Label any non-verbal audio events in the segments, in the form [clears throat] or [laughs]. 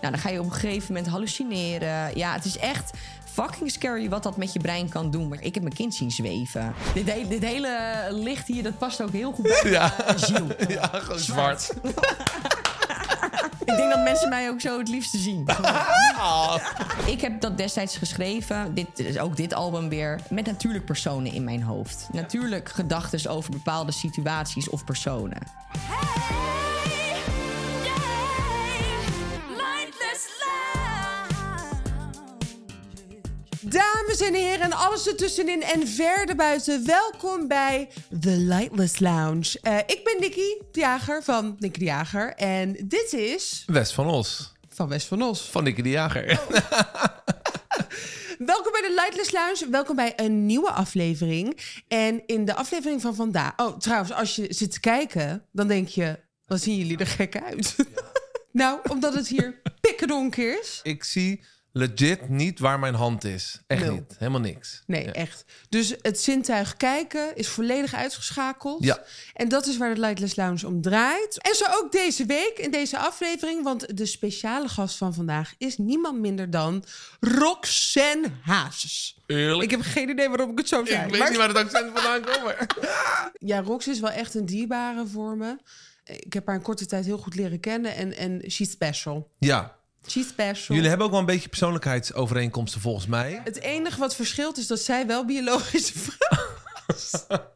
Nou, dan ga je op een gegeven moment hallucineren. Ja, het is echt fucking scary wat dat met je brein kan doen. Maar ik heb mijn kind zien zweven. Dit, he- dit hele licht hier, dat past ook heel goed bij [laughs] Ja. ziel. [laughs] Ja, gewoon zwart. [laughs] Ik denk dat mensen mij ook zo het liefste zien. Ik heb dat destijds geschreven, dit, ook dit album weer, met natuurlijk personen in mijn hoofd. Natuurlijk gedachten over bepaalde situaties of personen. Dames en heren en alles ertussenin en verder buiten, welkom bij The Lightless Lounge. Eh, ik ben Nicky de Jager van Nicky de Jager en dit is West van Os. van West van Os. Van Nicky de Jager. [laughs] Welkom bij de Lightless Lounge, welkom bij een nieuwe aflevering. En in de aflevering van vandaag... Oh, trouwens, als je zit te kijken, dan denk je, wat zien jullie er gek uit? [laughs] nou, omdat het hier pikkerdonker is. Ik zie legit niet waar mijn hand is. Echt Nul. niet. Helemaal niks. Nee, Ja. echt. Dus het zintuig kijken is volledig uitgeschakeld. Ja. En dat is waar de Lightless Lounge om draait. En zo ook deze week in deze aflevering. Want de speciale gast van vandaag is niemand minder dan Roxanne Hazes. Eerlijk? Ik heb geen idee waarom ik het zo Ik zei. weet maar- niet waar het accent vandaan komt. [laughs] Ja, Rox is wel echt een dierbare voor me. Ik heb haar een korte tijd heel goed leren kennen. En, en she's special. Ja. Special. Jullie hebben ook wel een beetje persoonlijkheidsovereenkomsten volgens mij. Het enige wat verschilt is dat zij wel biologische vrouw is.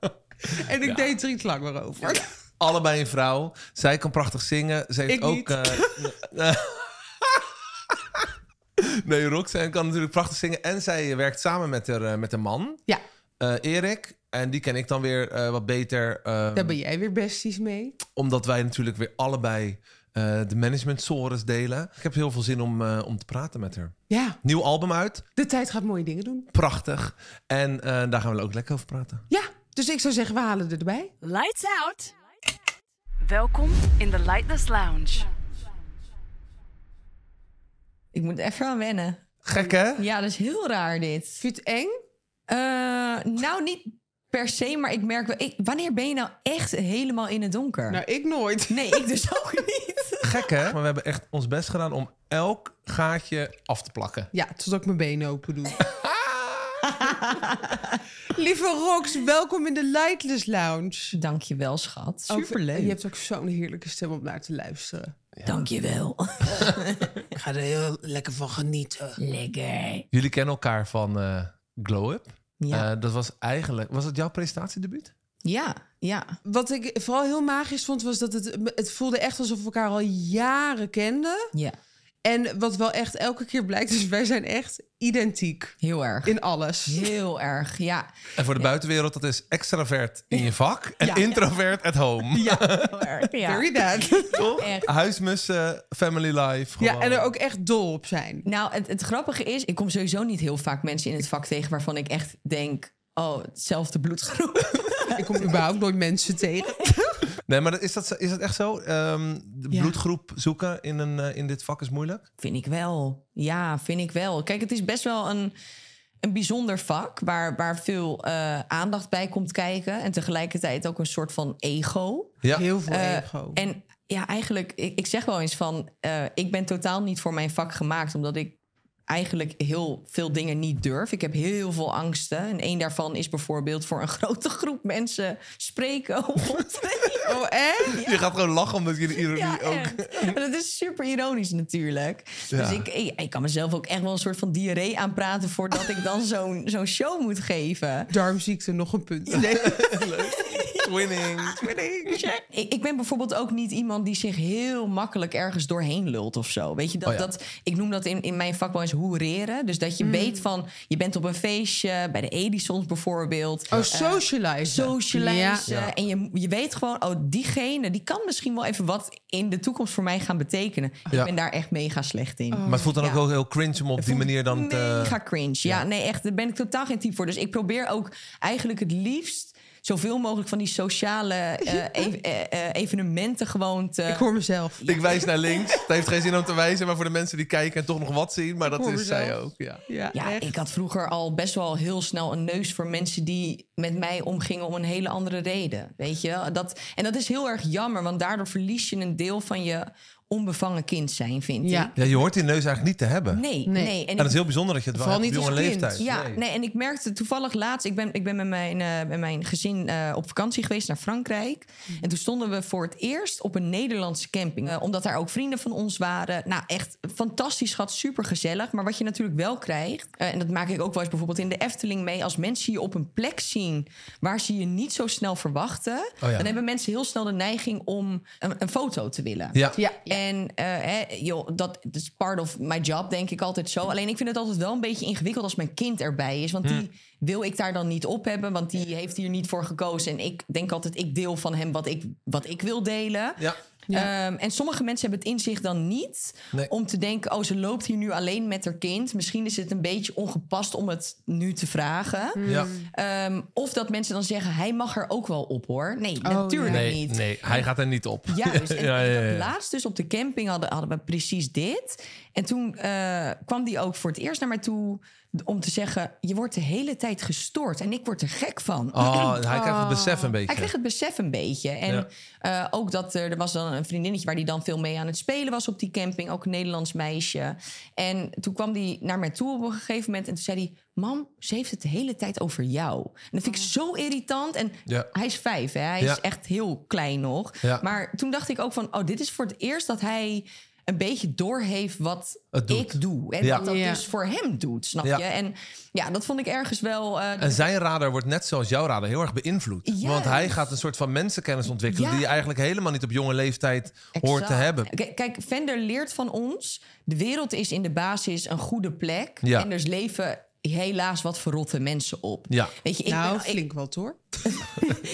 [laughs] en ik Ja. deed er iets langer over. Allebei een vrouw. Zij kan prachtig zingen. Ze heeft Ik ook... eh, [laughs] nee, Roxanne kan natuurlijk prachtig zingen. En zij werkt samen met haar, eh, met haar man, Ja, eh, Erik. En die ken ik dan weer wat beter. eh, daar ben jij weer besties mee. Omdat wij natuurlijk weer allebei eh, de management sores delen. Ik heb heel veel zin om, eh, om te praten met haar. Ja, Nieuw album uit. de tijd gaat mooie dingen doen. Prachtig. En eh, daar gaan we ook lekker over praten. Ja, dus ik zou zeggen, we halen er erbij. Lights out. Welkom in de Lightless Lounge. Ik moet even aan wennen. Gek hè? Ja, dat is heel raar dit. Vind je het eng? Eh, nou, niet per se, maar ik merk wel... Ik, wanneer ben je nou echt helemaal in het donker? Nou, ik nooit. Nee, ik dus [laughs] ook niet. Gek hè? Maar we hebben echt ons best gedaan om elk gaatje af te plakken. Ja, tot ik mijn benen open doe. [laughs] Lieve Rox, welkom in de Lightless Lounge. Dankjewel, schat. Superleuk. Je hebt ook zo'n heerlijke stem om naar te luisteren. Dankjewel. [laughs] Ik ga er heel lekker van genieten. Lekker. Jullie kennen elkaar van eh, Glow Up. Ja. Eh, dat was eigenlijk... Was het jouw presentatiedebuut? ja, ja. Wat ik vooral heel magisch vond, was dat het, het voelde echt alsof we elkaar al jaren kenden. Ja, En wat wel echt elke keer blijkt, is wij zijn echt identiek heel erg. in alles. Heel erg, ja. En voor de buitenwereld, dat is extravert in je vak en Ja. introvert at home. Ja, [laughs] heel erg. Ja. Very that. Toch? [laughs] Echt. Huismussen, family life. Ja, gewoon. en er ook echt dol op zijn. Nou, het, het grappige is, ik kom sowieso niet heel vaak mensen in het vak tegen waarvan ik echt denk, oh, hetzelfde bloedgroep. [laughs] Ik kom überhaupt nooit mensen tegen. Nee, maar is dat, is dat echt zo? Ehm, de Ja. bloedgroep zoeken in, een, eh, in dit vak is moeilijk? Vind ik wel. Ja, vind ik wel. Kijk, het is best wel een, een bijzonder vak waar, waar veel eh, aandacht bij komt kijken. En tegelijkertijd ook een soort van ego. Ja. Heel veel Eh, ego. En ja, eigenlijk, ik, ik zeg wel eens van, eh, ik ben totaal niet voor mijn vak gemaakt, omdat ik eigenlijk heel veel dingen niet durf. Ik heb heel veel angsten. En één daarvan is bijvoorbeeld voor een [laughs] grote groep mensen spreken of. [laughs] Oh, echt? Je gaat gewoon lachen omdat je de ironie Ja, ook... [laughs] dat is super ironisch natuurlijk. Ja. Dus ik, ik, ik kan mezelf ook echt wel een soort van diarree aanpraten... voordat ik dan zo'n zo'n show moet geven. Darmziekte, nog een punt. Nee. Twinning. [laughs] Ik, ik ben bijvoorbeeld ook niet iemand die zich heel makkelijk ergens doorheen lult of zo. Weet je, dat, Oh ja. dat, ik noem dat in, in mijn vak wel eens hoereren. Dus dat je weet van, je bent op een feestje, bij de Edisons bijvoorbeeld. Oh, socializen. socializen. Ja. En je, je weet gewoon, oh, diegene die kan misschien wel even wat in de toekomst voor mij gaan betekenen. Ja. Ik ben daar echt mega slecht in. Maar het voelt dan Ja. ook wel heel cringe om op die manier dan te... Mega cringe. Ja, nee, echt. Daar ben ik totaal geen type voor. Dus ik probeer ook eigenlijk het liefst zoveel mogelijk van die sociale eh, ev- eh, eh, evenementen gewoon te. Ik hoor mezelf. Ik wijs naar links. Het heeft geen zin om te wijzen, maar voor de mensen die kijken en toch nog wat zien. Maar dat is zij ook, ja. Ja, Ja, ik had vroeger al best wel heel snel een neus voor mensen die met mij omgingen om een hele andere reden. Weet je? Dat, en dat is heel erg jammer, want daardoor verlies je een deel van je onbevangen kind zijn, vind Ja. ik. Ja, je hoort die neus eigenlijk niet te hebben. Nee, Nee. nee. En En dat is heel bijzonder dat je het wel hebt op jonge leeftijd. ja, nee. en ik merkte toevallig laatst, ik ben, ik ben met, mijn, eh, met mijn gezin eh, op vakantie geweest naar Frankrijk. En toen stonden we voor het eerst op een Nederlandse camping. Eh, omdat daar ook vrienden van ons waren. Nou, echt fantastisch schat, super gezellig. Maar wat je natuurlijk wel krijgt, en dat maak ik ook wel eens bijvoorbeeld in de Efteling mee. Als mensen je op een plek zien waar ze je niet zo snel verwachten, Oh ja. dan hebben mensen heel snel de neiging om een, een foto te willen. Ja. Ja. En eh, joh, dat is part of my job, denk ik altijd zo. Alleen ik vind het altijd wel een beetje ingewikkeld als mijn kind erbij is. Want die wil ik daar dan niet op hebben. Want die heeft hier niet voor gekozen. En ik denk altijd, ik deel van hem wat ik, wat ik wil delen. Ja. Ja. Ehm, en sommige mensen hebben het inzicht dan niet Nee. om te denken: oh, ze loopt hier nu alleen met haar kind. Misschien is het een beetje ongepast om het nu te vragen. Ja. Ehm, of dat mensen dan zeggen: hij mag er ook wel op hoor. Nee, Oh, natuurlijk Nee, niet. nee, hij gaat er niet op. Juist. [laughs] En ja, ja, ik ja. laatst dus op de camping hadden, hadden we precies dit. En toen eh, kwam die ook voor het eerst naar mij toe om te zeggen... je wordt de hele tijd gestoord en ik word er gek van. Oh, [clears throat] hij krijgt het besef een beetje. Hij kreeg het besef een beetje. En Ja. eh, ook dat er, er was dan een vriendinnetje waar die dan veel mee aan het spelen was op die camping. Ook een Nederlands meisje. En toen kwam die naar mij toe op een gegeven moment. En toen zei hij: Mam, ze heeft het de hele tijd over jou. En dat vind ik zo irritant. En Ja. hij is vijf, hè? hij Ja. is echt heel klein nog. Maar toen dacht ik ook van: Oh, dit is voor het eerst dat hij een beetje doorheeft wat Het doet. ik doe. En Ja. wat dat Ja. dus voor hem doet, snap Ja. je? En ja, dat vond ik ergens wel... eh, En zijn radar wordt net zoals jouw radar heel erg beïnvloed. Want hij gaat een soort van mensenkennis ontwikkelen... Ja. die je eigenlijk helemaal niet op jonge leeftijd hoort te hebben. K- Kijk, Vender leert van ons. De wereld is in de basis een goede plek. Ja. En er leven helaas wat verrotte mensen op. Ja. Weet je, ik nou, ben, ik- flink wat hoor.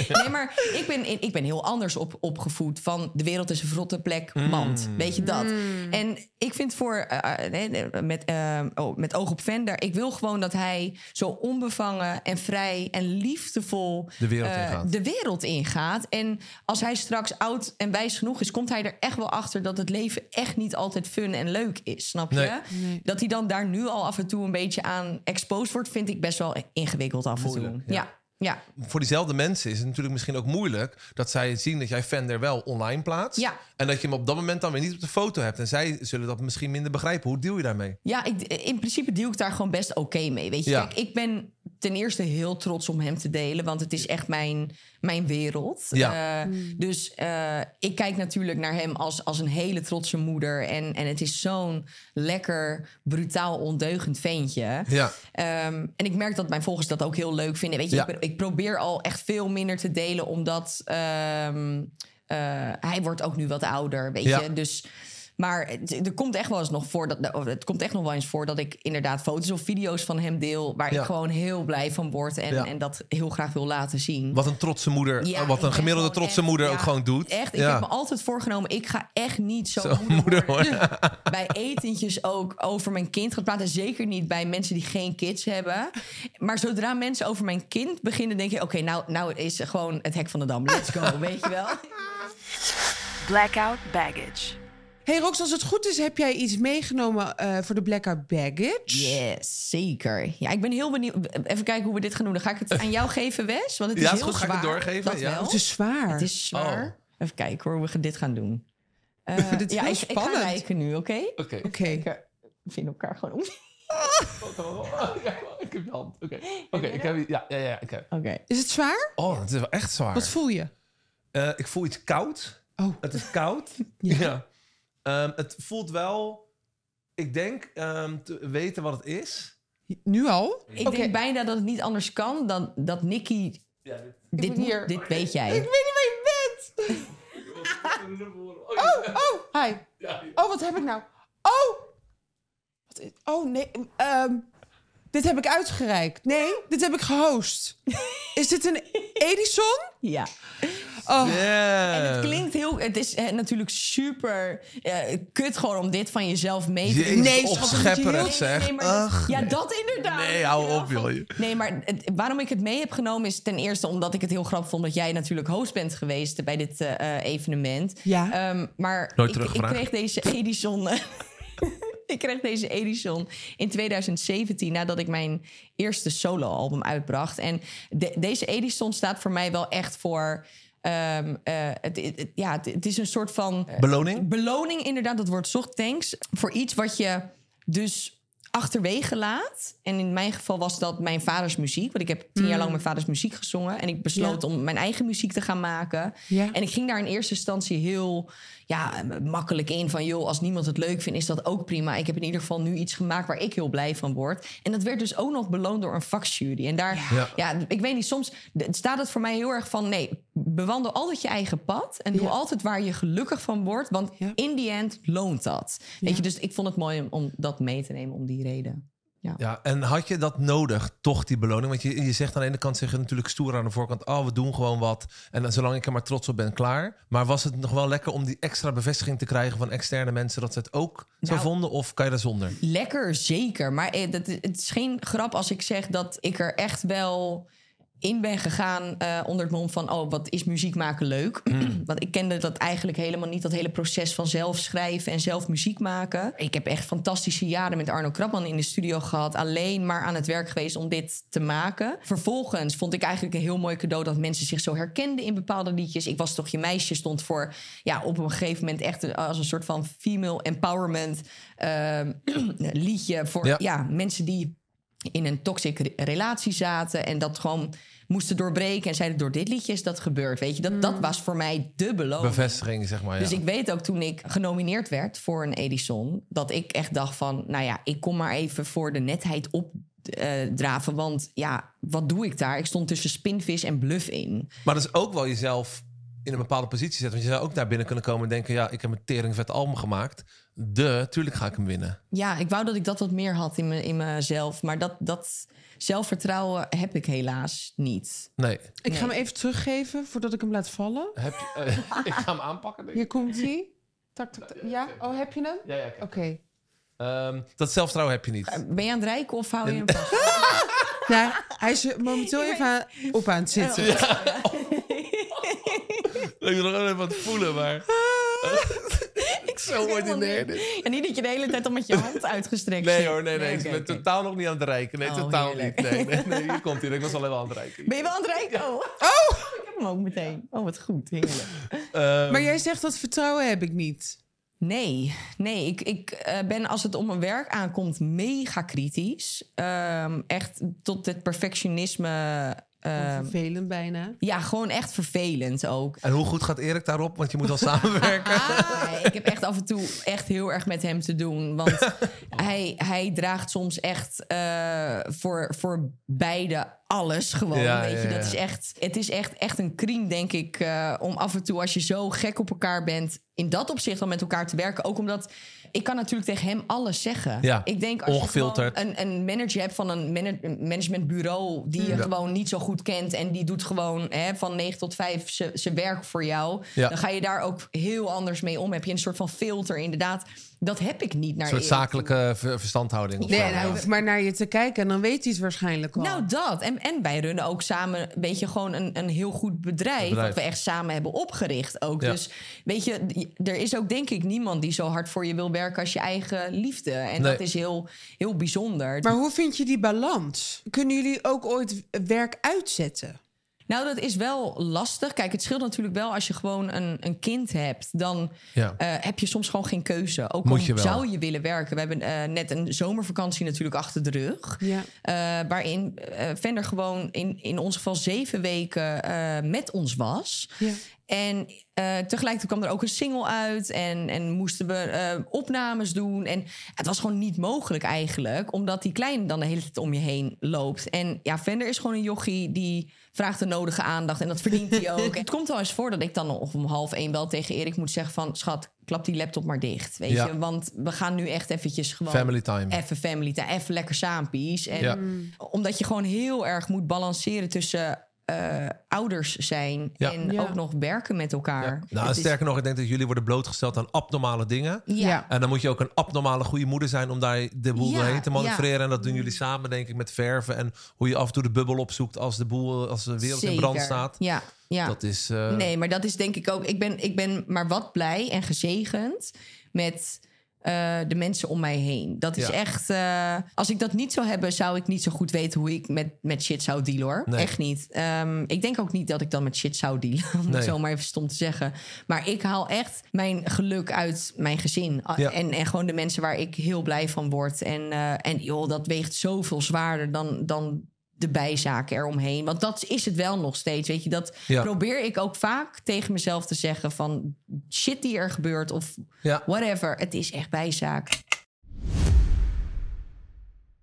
Nee, maar ik ben, ik ben heel anders op, opgevoed. Van de wereld is een verrotte plek, mand. Weet je dat? En ik vind voor, eh, eh, met, eh, oh, met oog op Vender... ik wil gewoon dat hij zo onbevangen en vrij en liefdevol... De wereld ingaat. de wereld ingaat. En als hij straks oud en wijs genoeg is... komt hij er echt wel achter dat het leven echt niet altijd fun en leuk is. Snap je? Nee. Nee. Dat hij dan daar nu al af en toe een beetje aan exposed wordt... vind ik best wel ingewikkeld af en Moeilijk, toe. ja. ja. Ja. Voor diezelfde mensen is het natuurlijk misschien ook moeilijk... dat zij zien dat jij Fender wel online plaatst... Ja. en dat je hem op dat moment dan weer niet op de foto hebt. En zij zullen dat misschien minder begrijpen. Hoe deal je daarmee? Ja, ik, in principe deal ik daar gewoon best oké mee. Weet je, Ja. kijk, ik ben ten eerste heel trots om hem te delen, want het is echt mijn, mijn wereld. Ja. Eh, Dus eh, ik kijk natuurlijk naar hem als, als een hele trotse moeder. En, en het is zo'n lekker, brutaal, ondeugend ventje. Ja. Ehm, en ik merk dat mijn volgers dat ook heel leuk vinden. Weet je, Ja. ik, ik probeer al echt veel minder te delen, omdat ehm, eh, hij wordt ook nu wat ouder. Weet Ja. je, dus. Maar het, er komt echt wel eens nog voor dat het komt echt nog wel eens voor dat ik inderdaad foto's of video's van hem deel waar Ja. ik gewoon heel blij van word en, Ja. en dat heel graag wil laten zien. Wat een trotse moeder, Ja, wat een gemiddelde trotse echt- moeder ja, ook gewoon doet. Echt, ik heb me altijd voorgenomen, ik ga echt niet zo, Zo, moeder, worden. [laughs] bij etentjes ook over mijn kind gaan praten. Zeker niet bij mensen die geen kids hebben. Maar zodra mensen over mijn kind beginnen, denk je... oké, nou, nou is gewoon het hek van de dam. Let's go, [laughs] weet je wel? Blackout baggage. Hey Rox, als het goed is, heb jij iets meegenomen eh, voor de Blackout Baggage? Yes, zeker. Ja, ik ben heel benieuwd. Even kijken hoe we dit gaan doen. Dan ga ik het aan jou geven, Wes. Want het is Ja, is heel goed. Ga ik zwaar. het doorgeven? Dat Ja. wel. Het is zwaar. Het is zwaar. Oh. Even kijken hoor, hoe we dit gaan doen. [laughs] Eh, vind het ja, heel ik, ik ga spannend. lijken nu, oké? Oké. Oké. Ik vind elkaar gewoon om. [laughs] Ik heb je hand. Oké. Oké, ik heb ja, ja, ja. Oké. Oké. Is het zwaar? Oh, het is wel echt zwaar. Wat voel je? Eh, ik voel iets koud. Oh, Het is koud. [laughs] Ja. ja. Ehm, het voelt wel. Ik denk ehm, te weten wat het is. nu al? Ik denk bijna dat het niet anders kan dan dat Nicky... Ja, dit- Dit, moet- dit weet jij. Ik weet niet waar je bent. [laughs] Oh, oh, hi. Oh, wat heb ik nou? Oh! Wat is, oh, nee. ehm, dit heb ik uitgereikt. Nee, dit heb ik gehost. [laughs] Is dit een Edison? Ja. Oh, Yeah. En het klinkt heel... Het is eh, natuurlijk super eh, kut gewoon om dit van jezelf mee te Jezus, doen. Nee, schat, moet je zeg. Nee, maar- Ach. ja, dat inderdaad. Nee, hou op, joh. van- Nee, maar het- waarom ik het mee heb genomen is ten eerste omdat ik het heel grappig vond dat jij natuurlijk host bent geweest bij dit eh, eh, evenement. Ja. Ehm, maar Nooit ik, ik teruggevraagd. kreeg deze Edison. eh, [laughs] ik kreeg deze Edison in 2017 nadat ik mijn eerste soloalbum uitbracht. En de- deze Edison staat voor mij wel echt voor. Ehm, eh, het, ja, het, het is een soort van eh, Beloning? beloning, inderdaad. Dat woord zocht, thanks. Voor iets wat je dus achterwege laat. En in mijn geval was dat mijn vaders muziek. Want ik heb tien jaar lang mijn vaders muziek gezongen. En ik besloot om mijn eigen muziek te gaan maken. Ja. En ik ging daar in eerste instantie heel ja, makkelijk in. Van joh, als niemand het leuk vindt, is dat ook prima. Ik heb in ieder geval nu iets gemaakt waar ik heel blij van word. En dat werd dus ook nog beloond door een vakjury. En daar, Ja. ja. ik weet niet, soms staat het voor mij heel erg van... nee, bewandel altijd je eigen pad. En doe Ja. altijd waar je gelukkig van wordt. Want Ja. in die end loont dat. Weet je, dus ik vond het mooi om, om dat mee te nemen om die reden. Ja, en had je dat nodig, toch die beloning? Want je, je zegt aan de ene kant zeg je natuurlijk stoer aan de voorkant... oh, we doen gewoon wat. En dan, zolang ik er maar trots op ben, klaar. Maar was het nog wel lekker om die extra bevestiging te krijgen... van externe mensen dat ze het ook zo Nou, vonden? Of kan je daar zonder? Lekker, zeker. Maar eh, dat, het is geen grap als ik zeg dat ik er echt wel in ben gegaan eh, onder het mom van... oh, wat is muziek maken leuk? [clears throat] Want ik kende dat eigenlijk helemaal niet. Dat hele proces van zelf schrijven en zelf muziek maken. Ik heb echt fantastische jaren met Arno Krabman in de studio gehad. Alleen maar aan het werk geweest om dit te maken. Vervolgens vond ik eigenlijk een heel mooi cadeau... dat mensen zich zo herkenden in bepaalde liedjes. Ik was toch je meisje stond voor... ja, op een gegeven moment echt als een soort van female empowerment... ehm, [clears throat] liedje voor Ja. ja, mensen die in een toxic re- relatie zaten en dat gewoon moesten doorbreken en zeiden door dit liedje is dat gebeurd. Weet je, dat, dat was voor mij de beloning. Bevestiging, zeg maar. Ja. Dus ik weet ook toen ik genomineerd werd voor een Edison, dat ik echt dacht van, nou ja, ik kom maar even voor de netheid opdraven, want ja, wat doe ik daar? Ik stond tussen spinvis en bluff in. Maar dat is ook wel jezelf in een bepaalde positie zetten. Want je zou ook daar binnen kunnen komen en denken... ja, ik heb een teringvet album gemaakt. De, tuurlijk ga ik hem winnen. Ja, ik wou dat ik dat wat meer had in, me, in mezelf, maar dat, dat zelfvertrouwen heb ik helaas niet. Nee. Ik ga hem even teruggeven voordat ik hem laat vallen. Heb je, eh, [laughs] ik ga hem aanpakken, denk ik. Hier komt hij. Tak, tak, tak. Ja? Oh, heb je hem? Ja, ja, Oké. Ehm, dat zelfvertrouwen heb je niet. Ben je aan het rijken of hou je hem vast? [laughs] Nou, hij is momenteel [laughs] even aan- op aan het zitten. Ik wil nog even wat voelen, maar... [laughs] Ik Zo ordinair En niet dat je de hele tijd al met je [laughs] hand uitgestrekt Nee hoor, nee, nee. oké, ik ben totaal nog niet aan het rijken. Nee, Oh, totaal heerlijk. niet. Nee, nee, nee, hier [laughs] komt hij. Ik was al even aan het rijken. Ben je wel aan het rijken? Oh. Ik heb hem ook meteen. Oh, wat goed. Heerlijk. Ehm, Maar jij zegt dat vertrouwen heb ik niet. Nee, nee. Ik, ik eh, ben als het om mijn werk aankomt mega kritisch. Ehm, echt tot het perfectionisme. Ehm, Vervelend bijna. ja, gewoon echt vervelend ook. En hoe goed gaat Erik daarop? Want je moet al [laughs] samenwerken. Nee, ik heb echt af en toe echt heel erg met hem te doen. Want [laughs] hij, hij draagt soms echt eh, voor, voor beide alles gewoon. Ja, weet je, ja, dat is echt, het is echt, echt een crime, denk ik. eh, om af en toe, als je zo gek op elkaar bent, in dat opzicht dan met elkaar te werken. Ook omdat ik kan natuurlijk tegen hem alles zeggen. Ja, ik denk als ongefilterd. je gewoon een, een manager hebt van een mana- een managementbureau die je Ja. gewoon niet zo goed kent en die doet gewoon hè, van 9 tot 5 zijn werk voor jou. Ja. Dan ga je daar ook heel anders mee om. Heb je een soort van filter, inderdaad. Dat heb ik niet naar Een soort zakelijke ver- verstandhouding. of Nee, zo. en hij hoeft maar naar je te kijken en dan weet hij het waarschijnlijk al. Nou, dat. En, en wij runnen ook samen, weet je, gewoon een, een heel goed bedrijf, Bedrijf. Dat we echt samen hebben opgericht ook. Ja. Dus weet je, er is ook denk ik niemand die zo hard voor je wil werken als je eigen liefde. En Nee. dat is heel, heel bijzonder. Maar hoe vind je die balans? Kunnen jullie ook ooit werk uitzetten? Nou, dat is wel lastig. Kijk, het scheelt natuurlijk wel als je gewoon een, een kind hebt. Dan Ja. eh, heb je soms gewoon geen keuze. Ook Moet al je wel. zou je willen werken. We hebben eh, net een zomervakantie natuurlijk achter de rug. Ja. Eh, waarin eh Vender gewoon in, in ons geval zeven weken eh, met ons was. Ja. En eh, tegelijkertijd kwam er ook een single uit. En, en moesten we eh, opnames doen. En het was gewoon niet mogelijk eigenlijk. Omdat die kleine dan de hele tijd om je heen loopt. En ja, Vender is gewoon een jochie die vraagt de nodige aandacht. En dat verdient hij ook. [laughs] Het komt wel eens voor dat ik dan nog om half één wel tegen Erik moet zeggen van... schat, klap die laptop maar dicht, weet Ja. je. Want we gaan nu echt eventjes gewoon... Family time. Even family time, even lekker saampies. En Ja. omdat je gewoon heel erg moet balanceren tussen eh, ouders zijn Ja. en Ja. ook nog werken met elkaar. Nou, is- sterker nog, ik denk dat jullie worden blootgesteld aan abnormale dingen. ja. En dan moet je ook een abnormale goede moeder zijn om daar de boel Ja, doorheen te manoeuvreren. ja. En dat doen jullie samen, denk ik, met verven. En hoe je af en toe de bubbel opzoekt als de boel, als de wereld in brand staat. Ja, ja. Dat is. eh, Nee, maar dat is denk ik ook. Ik ben, ik ben maar wat blij en gezegend met eh, de mensen om mij heen. Dat is Ja. echt. eh, als ik dat niet zou hebben, zou ik niet zo goed weten hoe ik met, met shit zou dealen hoor. Nee. Echt niet. Ehm, ik denk ook niet dat ik dan met shit zou dealen. [laughs] Om Nee. het zo maar even stom te zeggen. Maar ik haal echt mijn geluk uit mijn gezin. Ja. En, en gewoon de mensen waar ik heel blij van word. En, eh, en joh, dat weegt zoveel zwaarder dan. dan de bijzaken eromheen. Want dat is het wel nog steeds. Weet je, dat Ja. probeer ik ook vaak tegen mezelf te zeggen: van shit die er gebeurt of Ja. whatever. Het is echt bijzaak.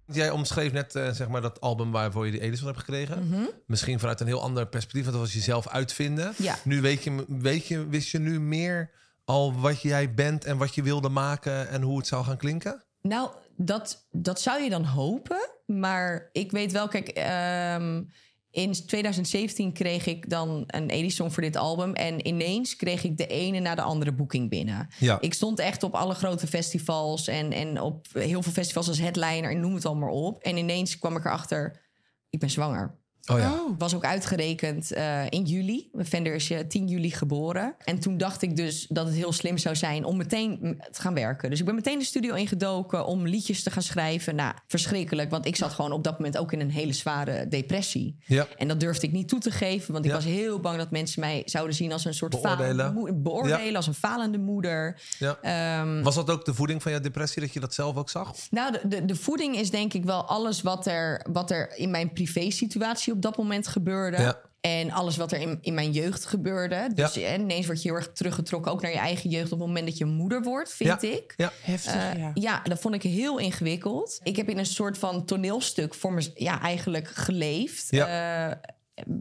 Jij omschreef net eh, zeg maar dat album waarvoor je die Edison hebt gekregen. Mhm. Misschien vanuit een heel ander perspectief. Want dat was jezelf uitvinden. Ja. Nu weet je, weet je, wist je nu meer al wat jij bent en wat je wilde maken en hoe het zou gaan klinken? Nou, dat, dat zou je dan hopen. Maar ik weet wel, kijk, ehm, in 2017 kreeg ik dan een Edison voor dit album. En ineens kreeg ik de ene na de andere boeking binnen. Ja. Ik stond echt op alle grote festivals en, en op heel veel festivals als headliner en noem het allemaal op. En ineens kwam ik erachter, ik ben zwanger. Oh ja. Oh. Was ook uitgerekend eh, in juli. Vender is eh, 10 juli geboren. En toen dacht ik dus dat het heel slim zou zijn om meteen mm, te gaan werken. Dus ik ben meteen de studio ingedoken om liedjes te gaan schrijven. Nou, verschrikkelijk. Want ik zat gewoon op dat moment ook in een hele zware depressie. Ja. En dat durfde ik niet toe te geven. Want ik Ja. was heel bang dat mensen mij zouden zien als een soort Beoordelen. falende moeder. Beoordelen Ja. als een falende moeder. ja. Ehm, Was dat ook de voeding van je depressie, dat je dat zelf ook zag? nou, de, de, de voeding is denk ik wel alles wat er, wat er in mijn privé-situatie op dat moment gebeurde. Ja. En alles wat er in, in mijn jeugd gebeurde. Dus Ja. ineens word je heel erg teruggetrokken, ook naar je eigen jeugd... op het moment dat je moeder wordt, vind Ja. ik. Ja. Heftig, Eh, ja. ja, dat vond ik heel ingewikkeld. Ik heb in een soort van toneelstuk voor me ja, eigenlijk geleefd. Ja. eh,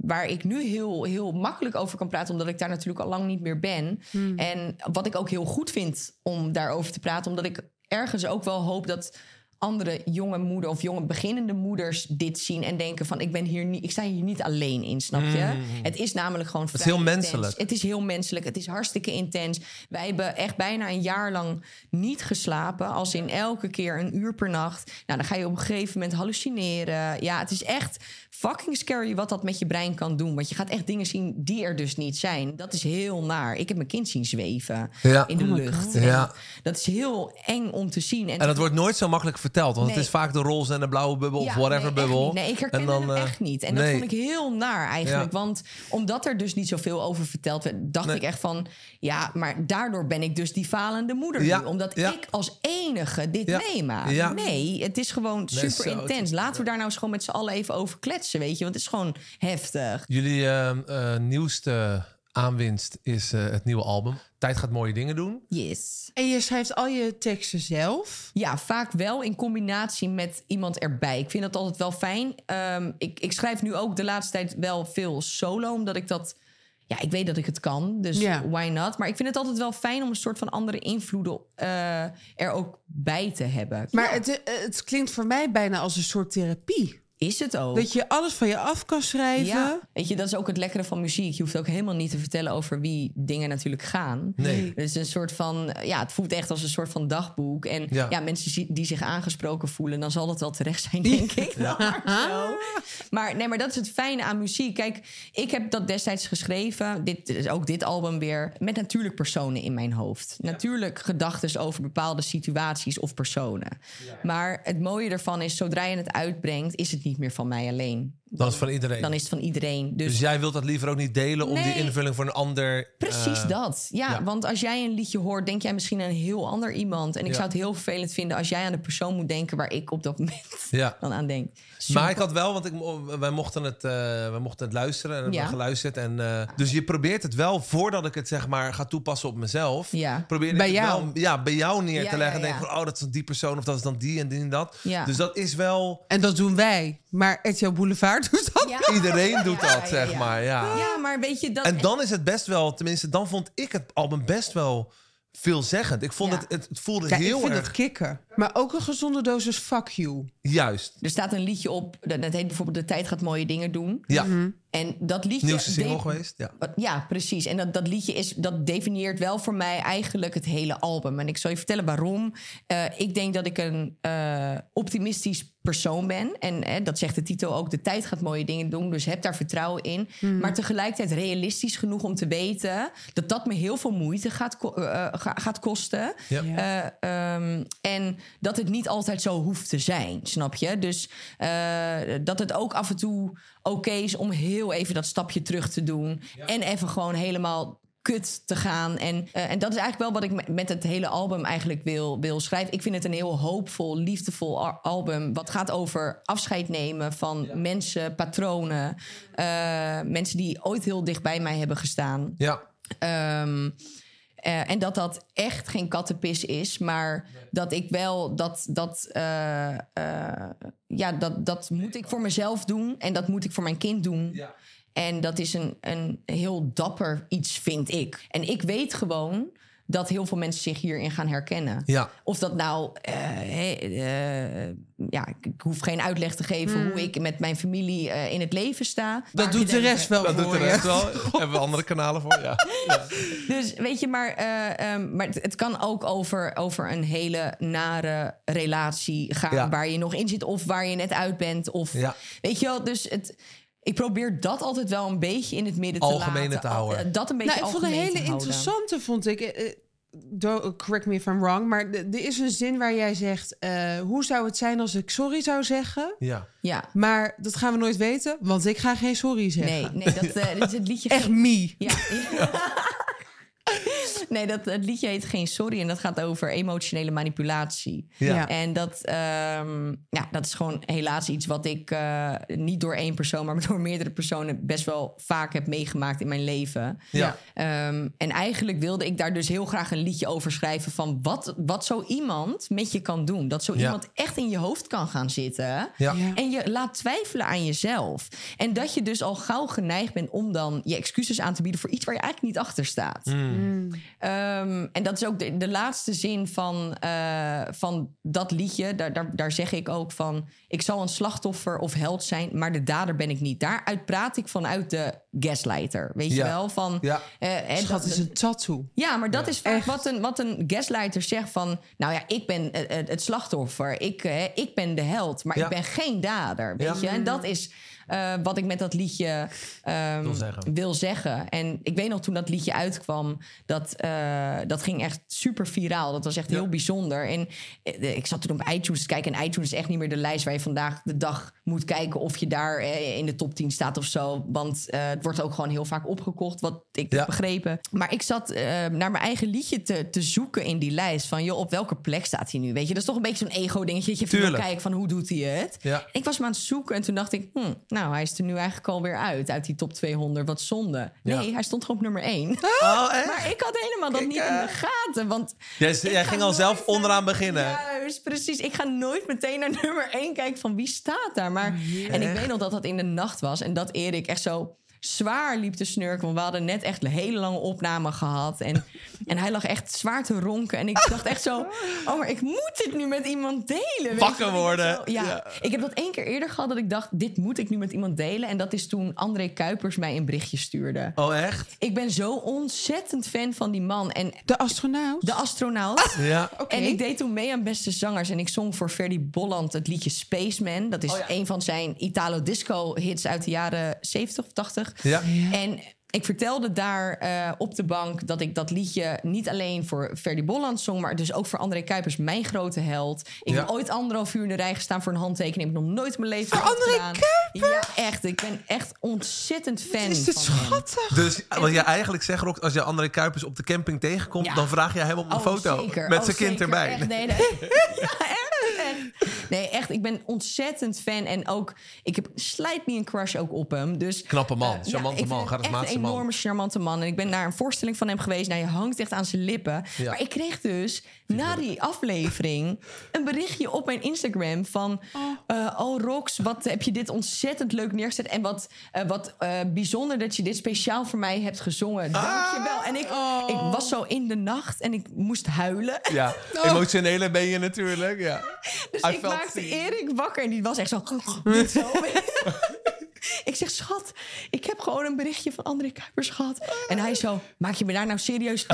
waar ik nu heel, heel makkelijk over kan praten, omdat ik daar natuurlijk al lang niet meer ben. En wat ik ook heel goed vind om daarover te praten, omdat ik ergens ook wel hoop dat andere jonge moeder of jonge beginnende moeders dit zien en denken van ik ben hier niet, ik sta hier niet alleen in, snap je? Het is namelijk gewoon is vrij heel intens. menselijk. Het is heel menselijk. Het is hartstikke intens. Wij hebben echt bijna een jaar lang niet geslapen. Als in elke keer een uur per nacht. Nou, dan ga je op een gegeven moment hallucineren. Ja, het is echt fucking scary wat dat met je brein kan doen. Want je gaat echt dingen zien die er dus niet zijn. Dat is heel naar. Ik heb mijn kind zien zweven Ja. in de Oh lucht. En Ja. Dat is heel eng om te zien. En dat wordt nooit zo makkelijk verteld. Want Nee. het is vaak de roze en de blauwe bubbel of whatever nee, bubbel. Nee, ik herken En dan, hem eh, echt niet. En nee. dat vond ik heel naar eigenlijk. Ja. Want omdat er dus niet zoveel over verteld werd... dacht ik echt van... ja, maar daardoor ben ik dus die falende moeder Ja, nu. Omdat ik als enige dit meemaak. ja. Nee, het is gewoon super intens. Laten we daar nou eens gewoon met z'n allen even over kletsen, weet je. Want het is gewoon heftig. Jullie eh, eh, nieuwste aanwinst is eh, het nieuwe album. Tijd gaat mooie dingen doen. Yes. En je schrijft al je teksten zelf. Ja, vaak wel in combinatie met iemand erbij. Ik vind dat altijd wel fijn. Ehm, ik, ik schrijf nu ook de laatste tijd wel veel solo, omdat ik dat... Ja, ik weet dat ik het kan, dus Ja. why not? Maar ik vind het altijd wel fijn om een soort van andere invloeden eh, er ook bij te hebben. Maar Ja, het, eh, het klinkt voor mij bijna als een soort therapie. Is het ook. Dat je alles van je af kan schrijven. ja, weet je, dat is ook het lekkere van muziek. Je hoeft ook helemaal niet te vertellen over wie dingen natuurlijk gaan. Nee. Het is een soort van, ja, het voelt echt als een soort van dagboek. En Ja. ja, mensen die, die zich aangesproken voelen, dan zal dat wel terecht zijn, denk ik. [laughs] Maar, zo. [laughs] maar nee, maar dat is het fijne aan muziek. Kijk, ik heb dat destijds geschreven, dit is ook dit album weer, met natuurlijk personen in mijn hoofd. Natuurlijk gedachten over bepaalde situaties of personen. Maar het mooie ervan is, zodra je het uitbrengt, is het niet meer van mij alleen. Dat is van iedereen. Dan is het van iedereen. Dus, Dus jij wilt dat liever ook niet delen om die invulling voor een ander. Precies eh, dat. Ja, ja. want als jij een liedje hoort, denk jij misschien aan een heel ander iemand. En ik Ja. zou het heel vervelend vinden als jij aan de persoon moet denken waar ik op dat moment Ja. [laughs] dan aan denk. Maar ik had wel, want ik, wij, mochten het, eh, wij mochten het luisteren en hebben Ja. geluisterd. En, eh, dus je probeert het wel, voordat ik het zeg maar ga toepassen op mezelf, Ja. probeer Bij ik het jou. wel ja, bij jou neer Ja, te leggen. ja, en denk van, oh, dat is dan die persoon of dat is dan die en die en dat. Ja. Dus dat is wel, En dat doen wij. Maar RTL Boulevard [laughs] doet dat. Ja. iedereen doet Ja, dat, ja, zeg ja. maar. Ja. Ja, maar weet je dat. En dan is het best wel, tenminste, dan vond ik het album best wel veelzeggend. Ik vond Ja. het, het, voelde Ja, ik heel vind erg het kicken. Maar ook een gezonde dosis fuck you. juist. Er staat een liedje op, dat dat heet bijvoorbeeld De tijd gaat mooie dingen doen. Ja, En dat liedje... Nieuwste single de- geweest? Ja. wat- Ja, precies. En dat, dat liedje is, dat definieert wel voor mij eigenlijk het hele album. En ik zal je vertellen waarom. Eh, ik denk dat ik een eh, optimistisch persoon ben. En eh, dat zegt de titel ook. De tijd gaat mooie dingen doen. Dus heb daar vertrouwen in. Maar tegelijkertijd realistisch genoeg om te weten dat dat me heel veel moeite gaat, ko- eh, eh, ga- gaat kosten. Ja. Eh, ehm, en dat het niet altijd zo hoeft te zijn, snap je? Dus eh, dat het ook af en toe oké is om heel even dat stapje terug te doen. En even gewoon helemaal kut te gaan. En, eh, en dat is eigenlijk wel wat ik me- met het hele album eigenlijk wil, wil schrijven. Ik vind het een heel hoopvol, liefdevol album. Wat gaat over afscheid nemen van mensen, patronen. eh, mensen die ooit heel dicht bij mij hebben gestaan. Ja. Ehm, eh, en dat dat echt geen kattenpis is, maar dat ik wel dat dat eh, eh, ja dat dat moet ik voor mezelf doen en dat moet ik voor mijn kind doen. En dat is een, een heel dapper iets, vind ik. En ik weet gewoon dat heel veel mensen zich hierin gaan herkennen. Ja. Of dat nou, eh, eh, ja, ik, hoef geen uitleg te geven hoe ik met mijn familie eh, in het leven sta. Hmm. Dat doet de rest wel Dat doet de rest wel. Hebben we andere kanalen voor? Ja. ja. [laughs] Dus weet je, maar, eh, ehm, maar het, het kan ook over, over een hele nare relatie gaan. Ja. Waar je nog in zit of waar je net uit bent. Of, Ja. Weet je wel, dus het, ik probeer dat altijd wel een beetje in het midden te Algemene laten. te houden. Al- Dat een beetje Nou, ik vond een hele te interessante, vond ik. eh, eh, do- correct me if I'm wrong, maar er is een zin waar jij zegt: eh, hoe zou het zijn als ik sorry zou zeggen? ja. Ja, Maar dat gaan we nooit weten, want ik ga geen sorry zeggen. nee, nee, dat, eh, dit is het liedje... [laughs] Echt me. Ja. [laughs] [laughs] [laughs] nee, dat, het liedje heet Geen Sorry en dat gaat over emotionele manipulatie. Ja. En dat, ehm, ja, dat is gewoon helaas iets wat ik eh, niet door één persoon, maar door meerdere personen best wel vaak heb meegemaakt in mijn leven. Ja. Ehm, en eigenlijk wilde ik daar dus heel graag een liedje over schrijven van wat, wat zo iemand met je kan doen. Dat zo Ja. iemand echt in je hoofd kan gaan zitten. Ja. En je laat twijfelen aan jezelf. En dat je dus al gauw geneigd bent om dan je excuses aan te bieden voor iets waar je eigenlijk niet achter staat. Ehm, en dat is ook de, de laatste zin van, eh, van dat liedje. Daar, daar, daar zeg ik ook van: ik zal een slachtoffer of held zijn, maar de dader ben ik niet. Daaruit praat ik vanuit de gaslighter. Weet je wel? Van, Ja. eh, en Schat, dat- is een tattoo. ja, maar dat is vaak Echt. wat een, wat een gaslighter zegt van... nou ja, ik ben eh, het slachtoffer, ik, ik ben de held... maar Ja. ik ben geen dader, weet Ja. je? En dat is eh, wat ik met dat liedje ehm, Wil zeggen. wil zeggen. En ik weet nog toen dat liedje uitkwam... dat, eh, dat ging echt super viraal. Dat was echt Ja. heel bijzonder. En eh, ik zat toen op iTunes te kijken... en iTunes is echt niet meer de lijst waar je vandaag de dag moet kijken... of je daar in de top 10 staat of zo. Want het wordt ook gewoon heel vaak opgekocht, wat ik Ja. heb begrepen. Maar ik zat naar mijn eigen liedje te, te zoeken in die lijst. Van, joh, op welke plek staat hij nu? Weet je, dat is toch een beetje zo'n ego-dingetje. Dat je even kijken van, hoe doet hij het? Ja. Ik was maar aan het zoeken en toen dacht ik... Hm, nou, hij is er nu eigenlijk alweer uit, uit die top 200. Wat zonde. Nee, Ja. hij stond gewoon op nummer 1. Oh, [laughs] echt? Maar ik had helemaal dat Kijk, niet in de gaten. Want Jij, ging al zelf onderaan beginnen. Juist, precies. Ik ga nooit meteen naar [laughs] nummer 1 kijken van wie staat daar. Maar, en ik weet nog dat dat in de nacht was. En dat Erik echt zo zwaar liep te snurken. Want we hadden net echt een hele lange opname gehad. En, [laughs] en hij lag echt zwaar te ronken. En ik dacht echt zo... Oh, maar ik moet dit nu met iemand delen. Wakker worden. zo- ja. Ja. ik heb dat één keer eerder gehad dat ik dacht... dit moet ik nu met iemand delen. En dat is toen André Kuipers mij een berichtje stuurde. Oh, echt? Ik ben zo ontzettend fan van die man. En De astronaut. de astronaut... [laughs] Ja. Oké. En ik deed toen mee aan Beste Zangers. En ik zong voor Ferdy Bolland het liedje Spaceman. Dat is Oh ja. een van zijn Italo-disco-hits uit de jaren 70 of 80. Ja. En ik vertelde daar eh, op de bank dat ik dat liedje niet alleen voor Ferdy Bolland zong... maar dus ook voor André Kuipers, mijn grote held. Ik Ja. heb ooit anderhalf uur in de rij gestaan voor een handtekening. Heb ik nog nooit in mijn leven Voor André gedaan. Ja, echt. Ik ben echt ontzettend fan is dit van hem. schattig. Dus wat jij eigenlijk zegt, Rox, als je André Kuipers op de camping tegenkomt, Ja. dan vraag je hem om een Oh, foto zeker. met Oh, zijn kind zeker. erbij. Echt, nee, [laughs] nee. ja, echt, echt. Nee, echt. Ik ben ontzettend fan. En ook, ik heb slijt me een crush ook op hem. Dus, Knappe man, eh, charmante man, echt een man. enorme charmante man. En ik ben naar een voorstelling van hem geweest. Nou, je hangt echt aan zijn lippen. Ja. Maar ik kreeg dus na die aflevering een berichtje op mijn Instagram van... Oh, oh Rox, wat heb je dit ontzettend leuk neergezet. En wat, eh, wat eh, bijzonder dat je dit speciaal voor mij hebt gezongen. Dank je wel. En ik, Oh. ik was zo in de nacht en ik moest huilen. Ja, [laughs] emotionele ben je natuurlijk. Ja. [laughs] Dus I ik maakte seen. Erik wakker en die was echt zo... [laughs] Niet zo. [laughs] Ik zeg, schat, ik heb gewoon een berichtje van André Kuipers gehad. En hij zo, maak je me daar nou serieus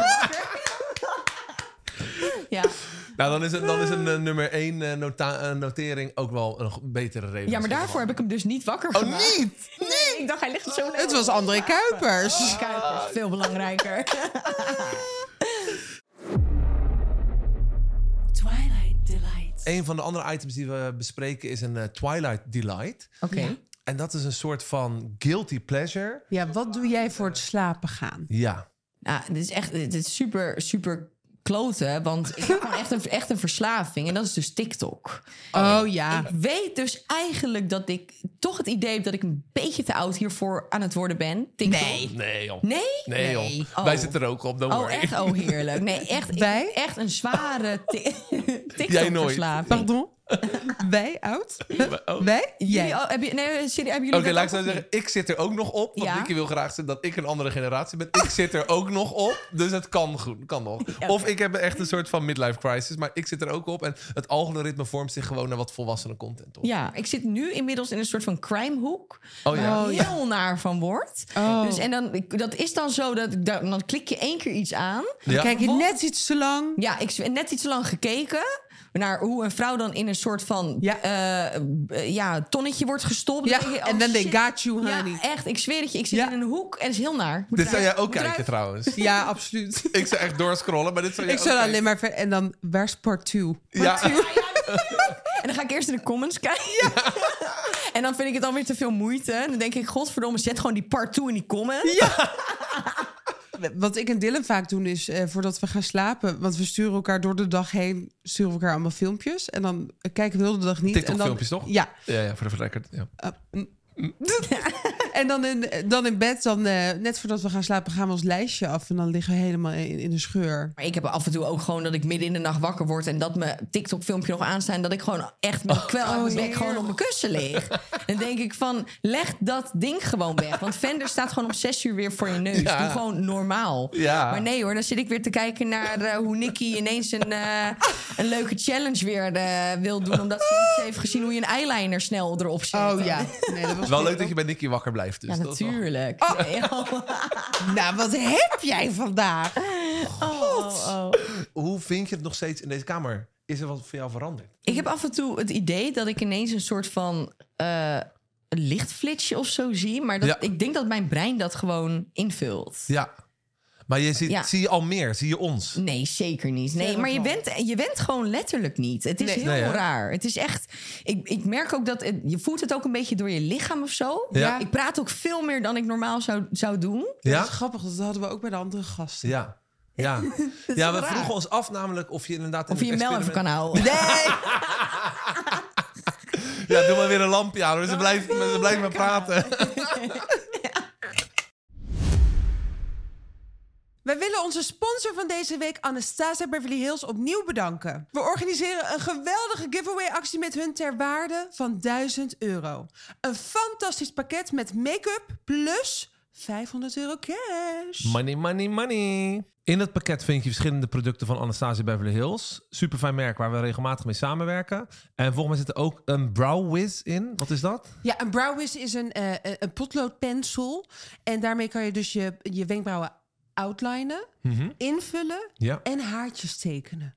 ja. Nou, dan is, het, dan is een eh, nummer 1 notering ook wel een betere reden. ja, maar daarvoor heb ik hem dus niet wakker Oh, gemaakt. niet? Nee, ik dacht, hij ligt zo Het was André Kuipers. Kuipers, veel belangrijker. Twilight Delight. Een van de andere items die we bespreken is een eh, Twilight Delight. Oké. En dat is een soort van guilty pleasure. Ja, wat doe jij voor het slapen gaan? Ja. Nou, dit is echt dit is super, super kloten. Want ik heb gewoon echt een, echt een verslaving. En dat is dus TikTok. Oh ja. Ik weet dus eigenlijk dat ik toch het idee heb dat ik een beetje te oud hiervoor aan het worden ben. TikTok. Nee. Nee, joh. Nee? Nee, joh. Nee. Oh. Wij zitten er ook op, don't Oh, worry. echt? Oh, heerlijk. Nee, echt. ik Wij? heb echt een zware ti- [laughs] Jij nooit. TikTok-verslaving. Pardon? [laughs] Wij oud? Oh. Wij? Jullie, Jij. al- heb je, nee, serieus, hebben jullie Oké, dat laat ik ook zo of zeggen. Ik zit er ook nog op. Want Ja. Nicky wil graag zeggen dat ik een andere generatie ben. Ik zit er ook nog op. Dus het kan goed. Kan nog. Of ik heb echt een soort van midlife crisis. Maar ik zit er ook op. En het algoritme vormt zich gewoon naar wat volwassene content op. Ja, ik zit nu inmiddels in een soort van crimehoek. Oh ja. Waar ik heel naar van word. Oh. Dus, en dan, ik- dat is dan zo dat ik daar- dan klik je één keer iets aan. Ja. Kijk je net iets te lang? Ja, ik heb net iets te lang gekeken naar hoe een vrouw dan in een soort van Ja. ja, ja tonnetje wordt gestopt. Ja, Dan denk je, en oh, dan they shit. got you, Ja, honey. echt. Ik zweer het je. Ik zit Ja. in een hoek en het is heel naar. Moet Dit zou jij ook kijken eruit. trouwens. [laughs] Ja, absoluut. Ik zou echt doorscrollen, maar dit zou jij Ik ook zou kijken. alleen maar... ver- En dan, where's part two? Ja. En dan ga ik eerst in de comments kijken. [laughs] en dan vind ik het alweer te veel moeite. En dan denk ik, godverdomme, zet gewoon die part 2 in die comments. [laughs] Wat ik en Dylan vaak doen is, eh, voordat we gaan slapen... want we sturen elkaar door de dag heen... sturen we elkaar allemaal filmpjes. En dan eh, kijken we heel de dag niet. en dan, TikTok-filmpjes, toch? Ja. Ja, ja, voor de record. Ja. Uh, mm. [laughs] en dan in, dan in bed, dan, eh, net voordat we gaan slapen, gaan we ons lijstje af. En dan liggen we helemaal in, in de scheur. Maar ik heb af en toe ook gewoon dat ik midden in de nacht wakker word... en dat mijn TikTok-filmpje nog aanstaat... en dat ik gewoon echt met een kwel uit mijn bek gewoon op mijn kussen lig. dan denk ik van, leg dat ding gewoon weg. Want Vender staat gewoon om zes uur weer voor je neus. Ja. Doe gewoon normaal. Ja. Maar nee hoor, dan zit ik weer te kijken naar eh, hoe Nicky ineens een, eh, een leuke challenge weer wil doen... omdat ze heeft gezien hoe je een eyeliner snel erop zet. Oh ja. Nee, dat was Wel leuk dat je bij Nicky wakker blijft. Dus Ja, dat is wel- natuurlijk. Nee, oh. [laughs] Nou, wat heb jij vandaag? Oh, oh, oh. Hoe vind je het nog steeds in deze kamer? Is er wat voor jou veranderd? Ik heb af en toe het idee dat ik ineens een soort van eh, een lichtflitsje of zo zie. Maar dat, Ja. ik denk dat mijn brein dat gewoon invult. Ja. Maar je ziet, Ja. zie je al meer? Zie je ons? Nee, zeker niet. Nee, maar je bent, je bent gewoon letterlijk niet. Het is Nee. heel Nee, raar. Het is echt. Ik, ik merk ook dat. Het, je voelt het ook een beetje door je lichaam of zo. Ja. Ik praat ook veel meer dan ik normaal zou, zou doen. Dat Ja? is grappig, dat hadden we ook bij de andere gasten. Ja. Ja, [laughs] ja we raar. vroegen ons af namelijk of je inderdaad... in Of je je even kan houden. [laughs] Ja, doe maar weer een lampje aan. Ze blijven, ze blijven maar praten. [laughs] Wij willen onze sponsor van deze week, Anastasia Beverly Hills, opnieuw bedanken. We organiseren een geweldige giveaway-actie met hun ter waarde van 1000 euro. Een fantastisch pakket met make-up plus 500 euro cash. Money, money, money. In het pakket vind je verschillende producten van Anastasia Beverly Hills. Super fijn merk waar we regelmatig mee samenwerken. En volgens mij zit er ook een Brow Wiz in. Wat is dat? Ja, een brow wiz is een, eh, een- een potloodpencil. En daarmee kan je dus je, je wenkbrauwen outlinen, invullen Ja. en haartjes tekenen.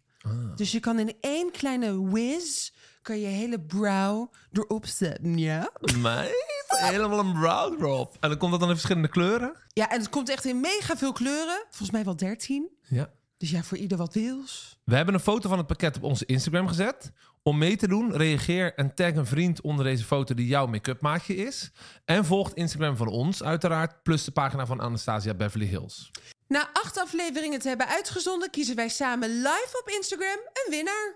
Dus je kan in één kleine whiz kan je hele brow erop zetten, ja? Meid, helemaal een brow drop. En dan komt dat dan in verschillende kleuren? Ja, en het komt echt in mega veel kleuren. Volgens mij wel 13. Ja. Dus ja, voor ieder wat wils. We hebben een foto van het pakket op onze Instagram gezet. Om mee te doen, reageer en tag een vriend onder deze foto die jouw make-up maatje is. En volg Instagram van ons uiteraard, plus de pagina van Anastasia Beverly Hills. Na acht afleveringen te hebben uitgezonden, kiezen wij samen live op Instagram een winnaar.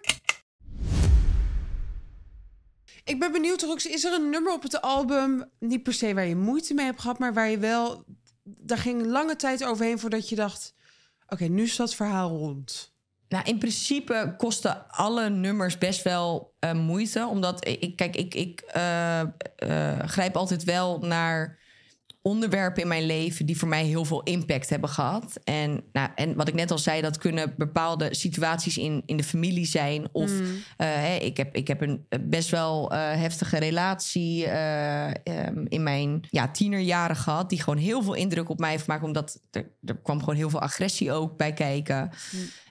Ik ben benieuwd, Rox, is er een nummer op het album, niet per se waar je moeite mee hebt gehad, maar waar je wel, daar ging lange tijd overheen voordat je dacht, oké, nu is dat verhaal rond. Nou, in principe kosten alle nummers best wel eh, moeite. Omdat, ik, kijk, ik, ik eh, eh, grijp altijd wel naar onderwerpen in mijn leven die voor mij heel veel impact hebben gehad. En, nou, en wat ik net al zei, dat kunnen bepaalde situaties in, in de familie zijn. Of eh, hè, ik, heb, ik heb een eh, best wel eh, heftige relatie eh, ehm, in mijn ja, tienerjaren gehad. Die gewoon heel veel indruk op mij heeft gemaakt. Omdat er, er kwam gewoon heel veel agressie ook bij kijken.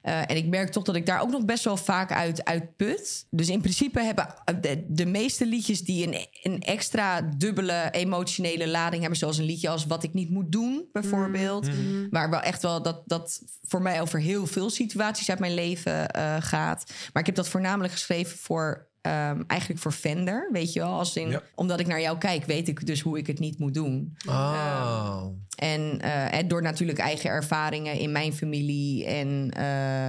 Eh, en ik merk toch dat ik daar ook nog best wel vaak uit, uit put. Dus in principe hebben de, de meeste liedjes die een, een extra dubbele emotionele lading hebben. Zoals een liedje als Wat ik niet moet doen, bijvoorbeeld. Waar wel echt wel dat, dat voor mij over heel veel situaties uit mijn leven eh, gaat. Maar ik heb dat voornamelijk geschreven voor. Ehm, eigenlijk voor Fender, weet je wel. Als in, Ja. Omdat ik naar jou kijk, weet ik dus hoe ik het niet moet doen. Ah. En eh, door natuurlijk eigen ervaringen in mijn familie. En, eh,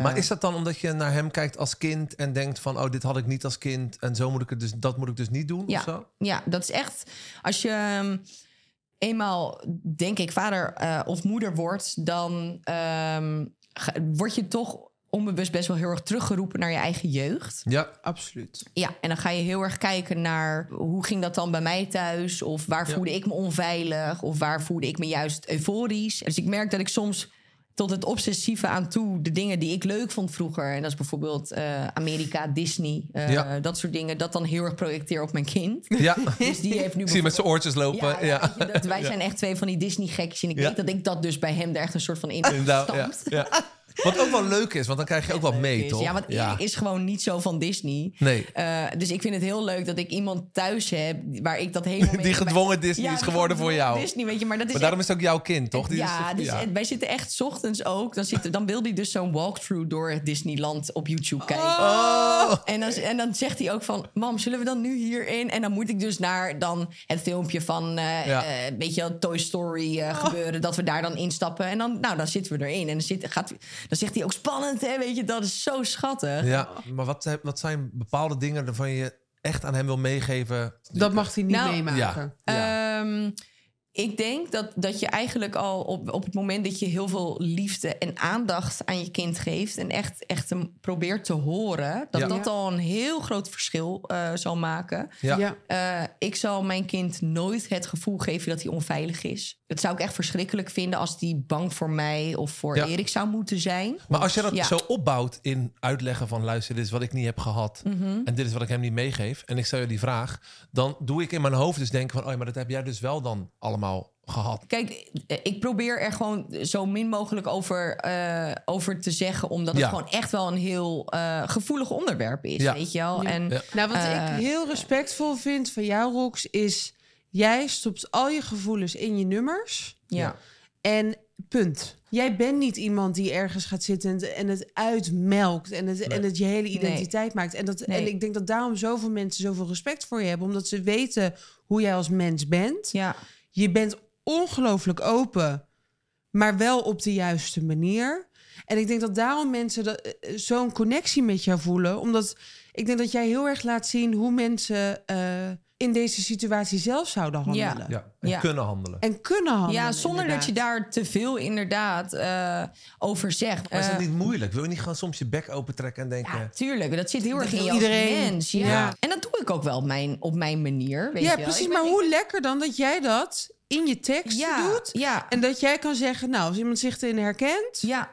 Maar is dat dan omdat je naar hem kijkt als kind en denkt van, oh, dit had ik niet als kind en zo moet ik het dus, dat moet ik dus niet doen Ja. of zo? Ja, dat is echt. Als je ehm, eenmaal, denk ik, vader eh, of moeder wordt, dan ehm, word je toch onbewust best wel heel erg teruggeroepen naar je eigen jeugd. Ja, Absoluut. Ja, en dan ga je heel erg kijken naar hoe ging dat dan bij mij thuis? Of waar Ja. voelde ik me onveilig? Of waar voelde ik me juist euforisch? Dus ik merk dat ik soms tot het obsessieve aan toe de dingen die ik leuk vond vroeger. En dat is bijvoorbeeld eh, Amerika, Disney, eh, Ja. dat soort dingen. Dat dan heel erg projecteer op mijn kind. ja. [laughs] Dus die heeft nu zie je met zijn oortjes lopen. ja, Ja, ja, weet je, dat, wij zijn echt twee van die Disney-gekjes. En ik Ja. weet dat ik dat dus bij hem er echt een soort van in Inderdaad, ja, stampt. ja. Wat ook wel leuk is, want dan krijg je ook wat mee, toch? Ja, want Erik is gewoon niet zo van Disney. Nee. Eh, dus ik vind het heel leuk dat ik iemand thuis heb waar ik dat helemaal [laughs] mee... Die gedwongen Disney Ja, is geworden voor jou. Disney, weet je, maar dat is Maar daarom echt- is het ook jouw kind, toch? Die ja, is, dus eh, wij zitten echt 's ochtends ook. Dan, zit, dan wil hij dus zo'n walkthrough door Disneyland op YouTube kijken. Oh. [laughs] En, dan, en dan zegt hij ook van... Mam, zullen we dan nu hierin? En dan moet ik dus naar dan het filmpje van... eh Ja. eh, weet je wel, Toy Story eh, gebeuren. Dat we daar dan instappen. En dan, nou, dan zitten we erin. En dan, zit, gaat, dan zegt hij ook spannend, hè? Weet je, dat is zo schattig. Ja, maar wat, zijn- wat zijn bepaalde dingen waarvan je echt aan hem wil meegeven? Dat mag hij niet Nou, meemaken. Ja, ja. Ehm, ik denk dat, dat je eigenlijk al op, op het moment dat je heel veel liefde en aandacht aan je kind geeft en echt, echt hem probeert te horen, dat Ja. dat al een heel groot verschil eh, zal maken. ja. ja. Eh, ik zal mijn kind nooit het gevoel geven dat hij onveilig is. Dat zou ik echt verschrikkelijk vinden als hij bang voor mij of voor Ja. Erik zou moeten zijn. Maar als je dat Ja. zo opbouwt in uitleggen van... luister, dit is wat ik niet heb gehad... Mhm. en dit is wat ik hem niet meegeef... en ik stel je die vraag... dan doe ik in mijn hoofd dus denken van... oh ja, maar dat heb jij dus wel dan allemaal gehad. Kijk, eh, ik probeer er gewoon zo min mogelijk over, eh, over te zeggen, omdat het Ja. gewoon echt wel een heel eh, gevoelig onderwerp is, Ja. weet je wel. Ja. En Ja. Nou, wat ik heel respectvol vind van jou, Rox, is... jij stopt al je gevoelens in je nummers ja, en punt. Jij bent niet iemand die ergens gaat zitten en, het uitmelkt... En het, en het je hele identiteit maakt. En, dat, Nee. en ik denk dat daarom zoveel mensen zoveel respect voor je hebben... omdat ze weten hoe jij als mens bent. ja, Je bent ongelooflijk open, maar wel op de juiste manier. En ik denk dat daarom mensen dat- eh, zo'n connectie met jou voelen. Omdat ik denk dat jij heel erg laat zien hoe mensen eh, in deze situatie zelf zouden handelen. Ja, en Ja. kunnen handelen. En kunnen handelen. ja, zonder dat je daar te veel inderdaad eh, over zegt. Maar is dat Eh, niet moeilijk? Wil je niet gewoon soms je bek opentrekken en denken... ja, tuurlijk. Dat zit heel erg in je als iedereen. mens. Ja. Ja. En dat doe ik ook wel op mijn, op mijn manier. Weet Ja, je wel. precies. Ben- Maar ik- hoe lekker dan dat jij dat in je tekst ja, doet. Ja, En dat jij kan zeggen, nou, als iemand zich erin herkent, ja,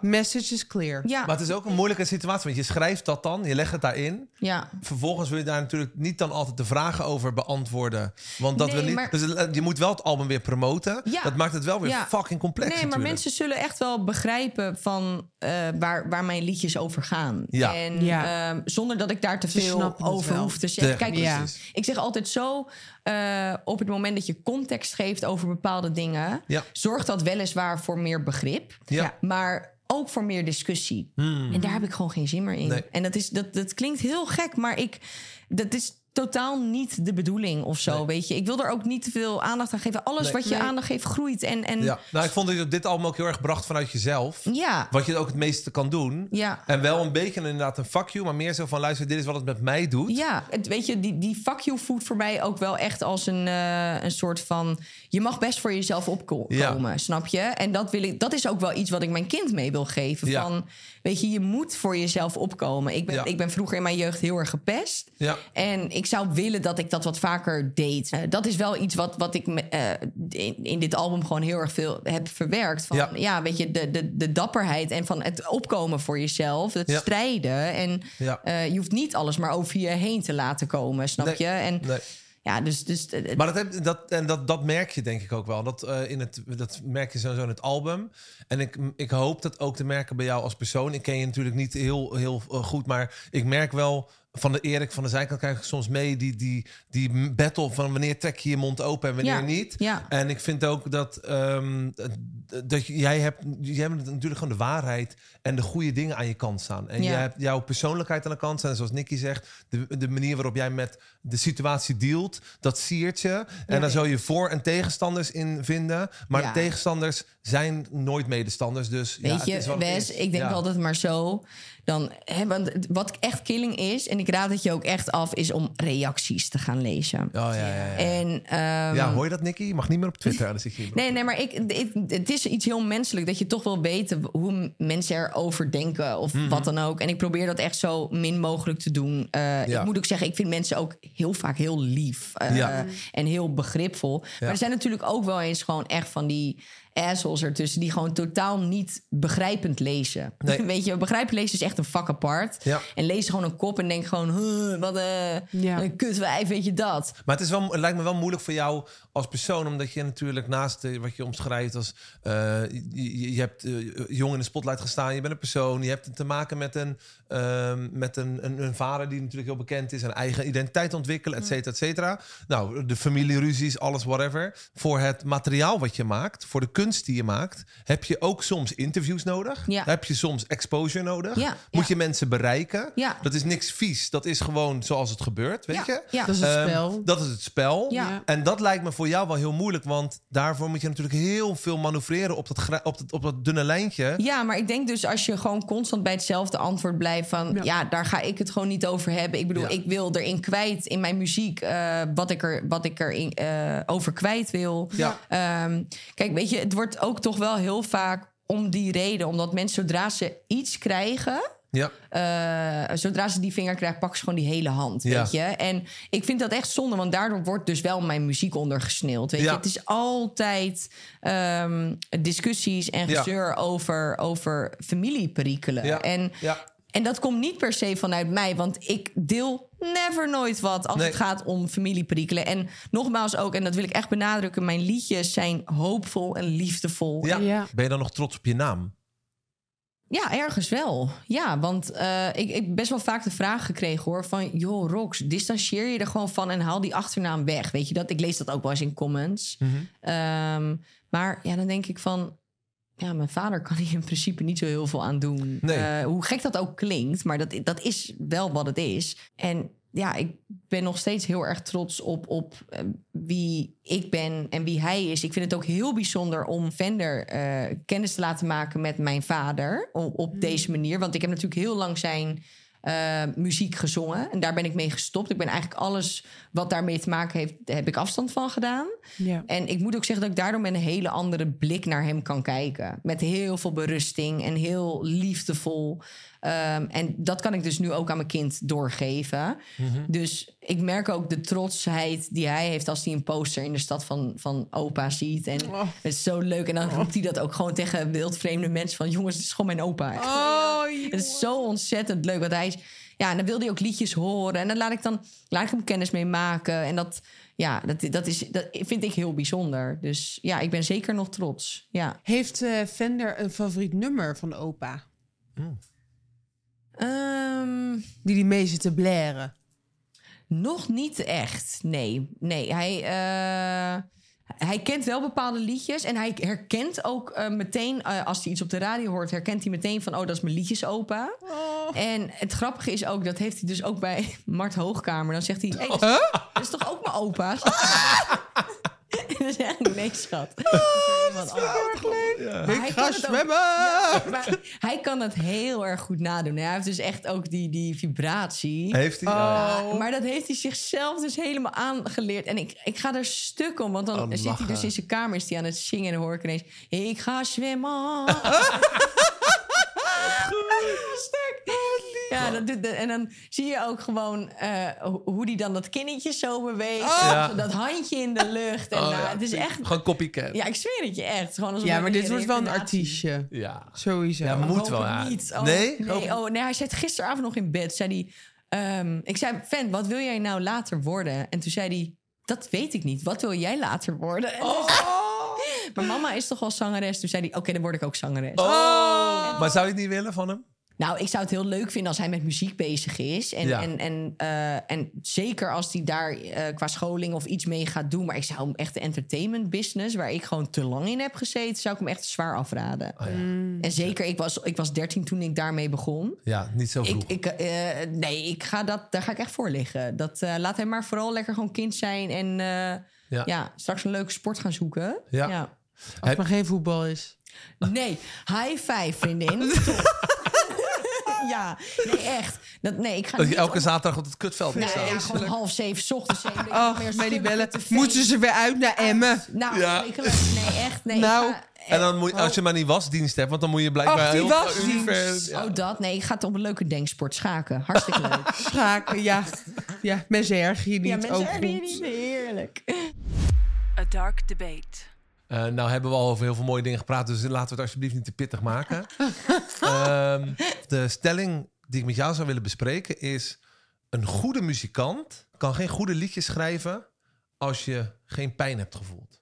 message is clear. ja, Maar het is ook een moeilijke situatie, want je schrijft dat dan, je legt het daarin. ja. Vervolgens wil je daar natuurlijk niet dan altijd de vragen over beantwoorden. Want dat Nee, wil niet. maar- Dus je moet wel het album weer promoten. Ja. Dat maakt het wel weer Ja. fucking complex. Nee, maar natuurlijk. mensen zullen echt wel begrijpen van eh, waar, waar mijn liedjes over gaan. Ja. En Ja. ehm, zonder dat ik daar te veel over hoef te zeggen. Ja, Kijk, Ja. ik zeg altijd zo: eh, op het moment dat je context geeft over bepaalde dingen, Ja. zorgt dat weliswaar voor meer begrip, Ja. maar ook voor meer discussie. En daar heb ik gewoon geen zin meer in. Hmm. Nee. En dat, is, dat, dat klinkt heel gek, maar ik, dat is totaal niet de bedoeling of zo. Nee. Weet je, ik wil er ook niet te veel aandacht aan geven. Alles Nee. wat je Nee. aandacht geeft, groeit. En, en Ja. Nou, ik vond dat je dit album ook heel erg bracht vanuit jezelf. ja, Wat je ook het meeste kan doen. ja. En wel een beetje inderdaad een fuck you, maar meer zo van luister, dit is wat het met mij doet. Ja, het, weet je, die, die fuck you voelt voor mij ook wel echt als een, eh, een soort van... Je mag best voor jezelf opkomen, Ja. snap je? En dat, wil ik, dat is ook wel iets wat ik mijn kind mee wil geven. Ja. Van, weet je, je moet voor jezelf opkomen. Ik ben, Ja. ik ben vroeger in mijn jeugd heel erg gepest. Ja. En ik ik zou willen dat ik dat wat vaker deed. Eh, dat is wel iets wat, wat ik me- eh, in, in dit album gewoon heel erg veel heb verwerkt. Van, ja. Ja. weet je, de, de, de dapperheid en van het opkomen voor jezelf. Het Ja. strijden. En Ja. eh, je hoeft niet alles maar over je heen te laten komen, snap Nee, je? En Nee. ja, dus... dus Maar dat, dat, en dat, dat merk je denk ik ook wel. Dat, eh, in het, dat merk je sowieso in het album. En ik, ik hoop dat ook te merken bij jou als persoon. Ik ken je natuurlijk niet heel, heel goed, maar ik merk wel... Van de Erik van de zijkant krijg ik soms mee die, die, die battle van wanneer trek je je mond open en wanneer Ja, niet. ja. En ik vind ook dat, ehm, dat jij hebt, jij hebt natuurlijk gewoon de waarheid en de goede dingen aan je kant staan. En Ja. jij hebt jouw persoonlijkheid aan de kant staan. En zoals Nicky zegt, de, de manier waarop jij met de situatie dealt, dat siert je. En daar zou je voor- en tegenstanders in vinden. Maar de tegenstanders zijn nooit medestanders. Dus ja, Weet het is je, Wes, ik denk altijd maar zo. Dan, hè, want wat echt killing is, en ik raad het je ook echt af, is om reacties te gaan lezen. Oh, ja, ja, ja. En, ehm, ja, hoor je dat, Nicky? Je mag niet meer op Twitter. Dan zit je Nee, nee, maar ik, ik- het is iets heel menselijk dat je toch wil weten hoe mensen erover denken of Mhm. wat dan ook. En ik probeer dat echt zo min mogelijk te doen. Eh, Ja. Ik moet ook zeggen, ik vind mensen ook heel vaak heel lief eh, Ja. en heel begripvol. Maar er zijn natuurlijk ook wel eens gewoon echt van die assholes ertussen die gewoon totaal niet begrijpend lezen. [laughs] Nee. Weet je, begrijpend lezen is echt een vak apart. Ja. En lees gewoon een kop en denk gewoon, huh, wat een, Ja. wat een kutwijf, weet je dat. Maar het, is wel, het lijkt me wel moeilijk voor jou als persoon, omdat je natuurlijk naast wat je omschrijft als eh, je, hebt eh, jong in de spotlight gestaan, je bent een persoon, je hebt te maken met een, ehm, met een, een, een vader die natuurlijk heel bekend is, een eigen identiteit ontwikkelen, et cetera, et cetera. Nou, de familieruzies, alles, whatever. Voor het materiaal wat je maakt, voor de kunst die je maakt, heb je ook soms interviews nodig. Ja. Heb je soms exposure nodig. Ja, Moet ja. je mensen bereiken. Ja. Dat is niks vies. Dat is gewoon zoals het gebeurt, weet Ja, je? ja. Dat is het Ehm, spel. dat is het spel. Ja. En dat lijkt me voor jou wel heel moeilijk. Want daarvoor moet je natuurlijk heel veel manoeuvreren op dat, op dat, op dat dunne lijntje. Ja, maar ik denk dus als je gewoon constant bij hetzelfde antwoord blijft van ja, Ja. daar ga ik het gewoon niet over hebben. Ik bedoel, Ja. ik wil erin kwijt in mijn muziek eh, wat ik er, wat ik er in, eh, over kwijt wil. Ja. Ehm, kijk, weet je, het wordt ook toch wel heel vaak om die reden, omdat mensen zodra ze iets krijgen. Ja. eh, zodra ze die vinger krijgen, pakken ze gewoon die hele hand. Ja. Weet je? En ik vind dat echt zonde, want daardoor wordt dus wel mijn muziek ondergesneeuwd. Weet Ja. je? Het is altijd ehm, discussies en Ja. gezeur over, over familieperikelen. Ja. En, Ja. en dat komt niet per se vanuit mij, want ik deel never nooit wat als Nee. het gaat om familieperikelen. En nogmaals ook, en dat wil ik echt benadrukken, mijn liedjes zijn hoopvol en liefdevol. Ja. Ja. Ben je dan nog trots op je naam? Ja, ergens wel. Ja, want eh, ik, heb best wel vaak de vraag gekregen hoor: van joh, Rox, distancieer je er gewoon van en haal die achternaam weg. Weet je dat? Ik lees dat ook wel eens in comments. Ehm, maar ja, dan denk ik van. Ja, mijn vader kan hier in principe niet zo heel veel aan doen. Nee. Eh, hoe gek dat ook klinkt, maar dat, dat is wel wat het is. En ja, ik ben nog steeds heel erg trots op, op eh, wie ik ben en wie hij is. Ik vind het ook heel bijzonder om Vender eh, kennis te laten maken met mijn vader op, op deze manier. Want ik heb natuurlijk heel lang zijn eh, muziek gezongen en daar ben ik mee gestopt. Ik ben eigenlijk alles wat daarmee te maken heeft, heb ik afstand van gedaan. Ja. En ik moet ook zeggen dat ik daardoor met een hele andere blik naar hem kan kijken. Met heel veel berusting en heel liefdevol. Ehm, en dat kan ik dus nu ook aan mijn kind doorgeven. Dus ik merk ook de trotsheid die hij heeft als hij een poster in de stad van, van opa ziet. En Oh. het is zo leuk. En dan roept hij dat ook gewoon tegen wildvreemde mensen van... jongens, dit is gewoon mijn opa. Oh, Het is zo ontzettend leuk. Want hij is. Ja, en dan wil hij ook liedjes horen. En dan laat ik dan laat ik hem kennis mee maken. En dat, ja, dat, dat, is, dat vind ik heel bijzonder. Dus ja, ik ben zeker nog trots. Ja. Heeft eh Fender een favoriet nummer van opa? Ehm, Die die mee zit te blaren? nog niet echt. Nee, nee. Hij, eh, hij kent wel bepaalde liedjes. En hij herkent ook eh, meteen, eh, als hij iets op de radio hoort, herkent hij meteen van: oh, dat is mijn liedjesopa. En het grappige is ook, dat heeft hij dus ook bij [laughs] Mart Hoogkamer. Dan zegt hij: hey, dat, is, dat is toch ook mijn opa? [laughs] [laughs] ik: nee, schat. Dat is anders. Maar hij Ik kan ga ook- zwemmen! Ja, maar hij kan het heel erg goed nadoen. Hij heeft dus echt ook die, die vibratie. Heeft hij? Oh. Ja, maar dat heeft hij zichzelf dus helemaal aangeleerd. En ik, ik ga er stuk om, want dan Oh, zit hij dus in zijn kamer, is hij aan het zingen en dan hoor ik ineens... Ik ga zwemmen. [laughs] [laughs] stuk. Ja, dat doet de- en dan zie je ook gewoon eh, ho- hoe die dan dat kinnetje zo beweegt. Ja. Zo Dat handje in de lucht. En Oh, nou, ja. het is echt... Gewoon copycat. Ja, ik zweer het je echt. Gewoon alsof Ja, maar dit wordt wel een artiestje. Ja. Sowieso. Ja, moet wel, ja. Niet. Oh, Nee? Nee, oh, nee, hij zei het gisteravond nog in bed. Zei hij, ehm, ik zei, fan, wat wil jij nou later worden? En toen zei hij, dat weet ik niet. Wat wil jij later worden? [laughs] Maar mama is toch al zangeres? Toen zei hij, oké, dan word ik ook zangeres. Oh. Maar zou je het niet willen van hem? Nou, ik zou het heel leuk vinden als hij met muziek bezig is. En, Ja. en, en, eh, en zeker als hij daar eh, qua scholing of iets mee gaat doen. Maar ik zou hem echt de entertainment business, waar ik gewoon te lang in heb gezeten, zou ik hem echt zwaar afraden. Oh, ja. En zeker, ik was, ik was 13 toen ik daarmee begon. ja, niet zo vroeg. Ik, ik, eh, nee, ik ga dat, daar ga ik echt voor liggen. Dat, eh, laat hem maar vooral lekker gewoon kind zijn en eh, Ja. ja. straks een leuke sport gaan zoeken. Ja. Als het maar geen voetbal is. Nee, high five, vriendin. [laughs] Top. Ja, nee, echt. Dat, nee, ik ga dat je elke om- zaterdag op het kutveld Nee, staan. ja, gewoon half zeven 's ochtends. Oh, meer die bellen. Moeten ze weer uit naar Emmen? Nou, Ja. nee, echt. Nee, Nou, ik ga- En dan moet, als je maar niet wasdienst hebt, want dan moet je blijkbaar Ach, die heel wasdienst. ja. Oh, dat? Nee, ik ga het op een leuke denksport schaken. Hartstikke leuk. [laughs] Schaken, ja. Ja, mensen erger je niet. ja, mensen je goed. niet. Heerlijk. A dark debate. Eh, nou hebben we al over heel veel mooie dingen gepraat, dus laten we het alsjeblieft niet te pittig maken. [laughs] Ehm, de stelling die ik met jou zou willen bespreken is... een goede muzikant kan geen goede liedjes schrijven... als je geen pijn hebt gevoeld.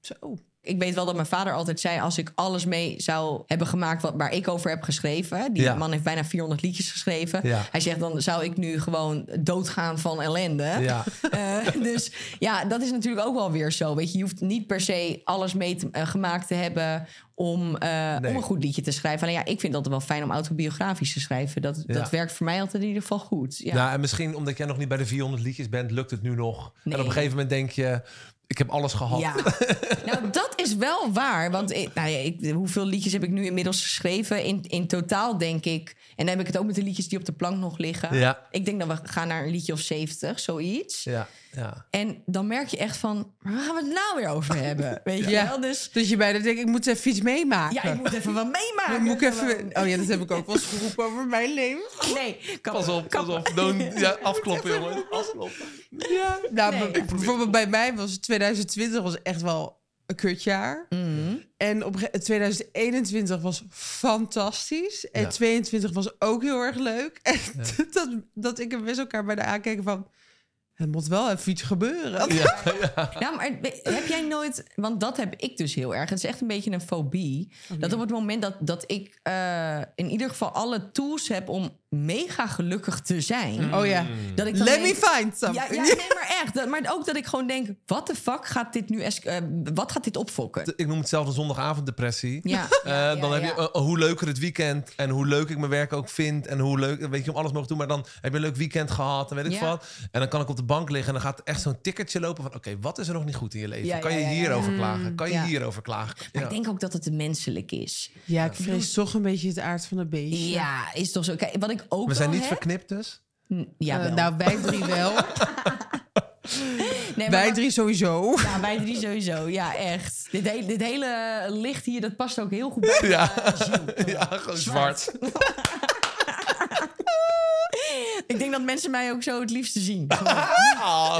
Zo. Ik weet wel dat mijn vader altijd zei... als ik alles mee zou hebben gemaakt wat, waar ik over heb geschreven... die Ja. man heeft bijna 400 liedjes geschreven... Ja. hij zegt dan zou ik nu gewoon doodgaan van ellende. Ja, [laughs] Eh, dus ja, dat is natuurlijk ook wel weer zo. Weet je, je hoeft niet per se alles mee te- eh, gemaakt te hebben om, eh, Nee. om een goed liedje te schrijven. Alleen ja, ik vind dat wel fijn om autobiografisch te schrijven. Dat, Ja. dat werkt voor mij altijd in ieder geval goed. Ja. Nou, en misschien omdat jij nog niet bij de 400 liedjes bent, lukt het nu nog. Nee. En op een gegeven moment denk je, ik heb alles gehad. Ja, [laughs] nou dat is wel waar. Want ik, nou ja, ik, hoeveel liedjes heb ik nu inmiddels geschreven? In, in totaal denk ik. En dan heb ik het ook met de liedjes die op de plank nog liggen. Ja. Ik denk dat we gaan naar een liedje of 70, zoiets. Ja, ja. En dan merk je echt van, waar gaan we het nou weer over [laughs] hebben? Weet je Ja. wel? Dus Dus je bijna denkt, ik moet even iets meemaken. ja, ik moet even wat meemaken. Dan moet ik even... Oh ja, dat heb ik ook wel eens geroepen over mijn leven. Nee, Pas op, pas op. Don't, [laughs] ja, afkloppen, jongen. Afkloppen. Ja. Nou, Nee. maar bijvoorbeeld bij mij was 2020 was echt wel een kutjaar. Mhm. En op een ge- 2021 was fantastisch. En Ja. 22 was ook heel erg leuk. En [laughs] dat, dat ik en Wes elkaar bij de aankijken van... Het moet wel even iets gebeuren. Ja, [laughs] ja. Ja, maar heb jij nooit... Want dat heb ik dus heel erg. Het is echt een beetje een fobie. Dat op het moment dat, dat ik eh, in ieder geval alle tools heb... om mega gelukkig te zijn... Oh ja. Dat ik Let me denk- find Ja, something. ja, nee, maar echt. Dat- Maar ook dat ik gewoon denk... wat de fuck gaat dit nu... eh, wat gaat dit opfokken? Ik noem het zelf een zondagavonddepressie. Ja, [laughs] Eh, ja, dan ja, heb je eh, hoe leuker het weekend en hoe leuk ik mijn werk ook vind en hoe leuk, weet je, om alles mogen doen. Maar dan heb je een leuk weekend gehad en weet ik Ja. wat. En dan kan ik op de bank liggen en dan gaat echt zo'n tikkertje lopen van, oké, wat is er nog niet goed in je leven? Ja, kan je ja, ja. hierover klagen? Kan je ja. hierover klagen? Maar Ja. ik denk ook dat het menselijk is. Ja, ik vrees toch een beetje het aard van het beestje. Ja, is toch zo. Kijk, wat ik ook We zijn wel niet heb- verknipt dus. Ja, Eh, wel. nou, wij drie wel. [laughs] nee, maar wij wat- drie sowieso. Ja, wij drie sowieso. Ja, echt. Dit, hele- dit hele licht hier, dat past ook heel goed bij [laughs] Ja. eh, Gilles. [laughs] Ja, gewoon zwart. Ik denk dat mensen mij ook zo het liefste zien. Ah.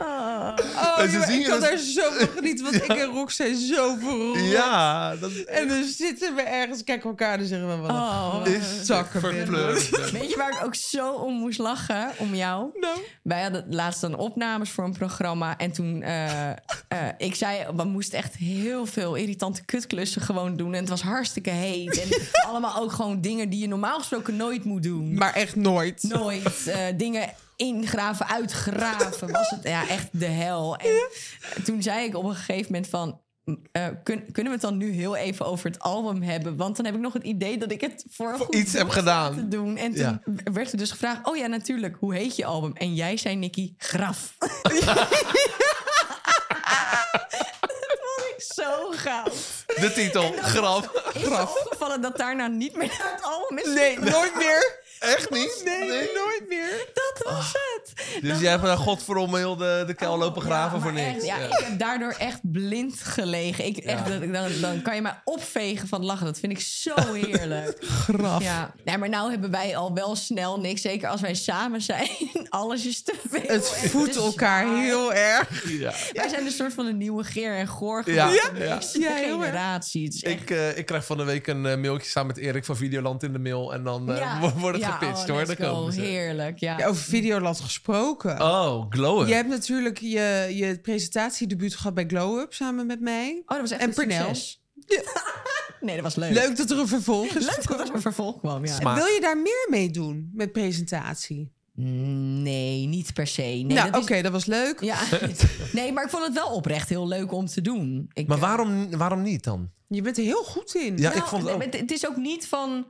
Oh, ik je kan daar zo van [laughs] genieten, want ik en Rox zijn zo verrot. Ja, dat is En dan zitten we ergens, kijken elkaar en zeggen we... Wat Oh. een is zakken verpleurd. Weet je waar ik ook zo om moest lachen? Om jou. Nou. Wij hadden laatst dan opnames voor een programma. En toen, eh, eh, ik zei, we moesten echt heel veel irritante kutklussen gewoon doen. En het was hartstikke heet. En [laughs] allemaal ook gewoon dingen die je normaal gesproken nooit moet doen. Maar echt nooit. Nooit. eh, dingen ingraven, uitgraven. Was het ja, echt de hel. En toen zei ik op een gegeven moment van... eh, kun- kunnen we het dan nu heel even over het album hebben? Want dan heb ik nog het idee dat ik het voor, Voor goed iets heb gedaan. te doen. En toen Ja. werd er dus gevraagd... oh ja, natuurlijk, hoe heet je album? En jij zei, Nicky, Graf. [laughs] dat vond ik zo gaaf. De titel. Is het opgevallen dat daarna niet meer naar het album is Nee, nooit meer. Echt niet? Nee, nooit meer. Dat was het. Dus jij hebt daar godverdomme heel de, de kuil lopen graven Ja, voor niks. echt, ja, Ja. ik heb daardoor echt blind gelegen. Ik, echt, dat- dan, dan kan je mij opvegen van lachen. Dat vind ik zo [laughs] heerlijk. Graf. Ja, nee, maar nou hebben wij al wel snel niks. Zeker als wij samen zijn. [laughs] Alles is te veel. Het voedt elkaar zwaar. heel erg. Ja. Wij zijn een soort van een nieuwe Geer en Goor. Ja, ja. Generatie. Het is echt... Ik, eh, ik krijg van de week een eh, mailtje samen met Erik van Videoland in de mail. En dan ja, wordt het ja, gepitcht oh, hoor. let's Dan go. komen ze. Heerlijk, ja. Ja, over Videoland gesproken. Oh, glowen. Je hebt natuurlijk je, je presentatiedebuut gehad bij Glow Up samen met mij. Oh, dat was echt En een Pernel. succes. [laughs] nee, dat was leuk. Leuk dat er een vervolg is. Leuk dat er een vervolg kwam, ja. Smaak. Wil je daar meer mee doen met presentatie? Nee, niet per se. Nee, nou, oké, is- dat was leuk. Ja, [laughs] nee, maar ik vond het wel oprecht heel leuk om te doen. Ik, Maar eh, waarom, waarom niet dan? Je bent er heel goed in. Ja, nou, ik vond het ook. nee, Het is ook niet van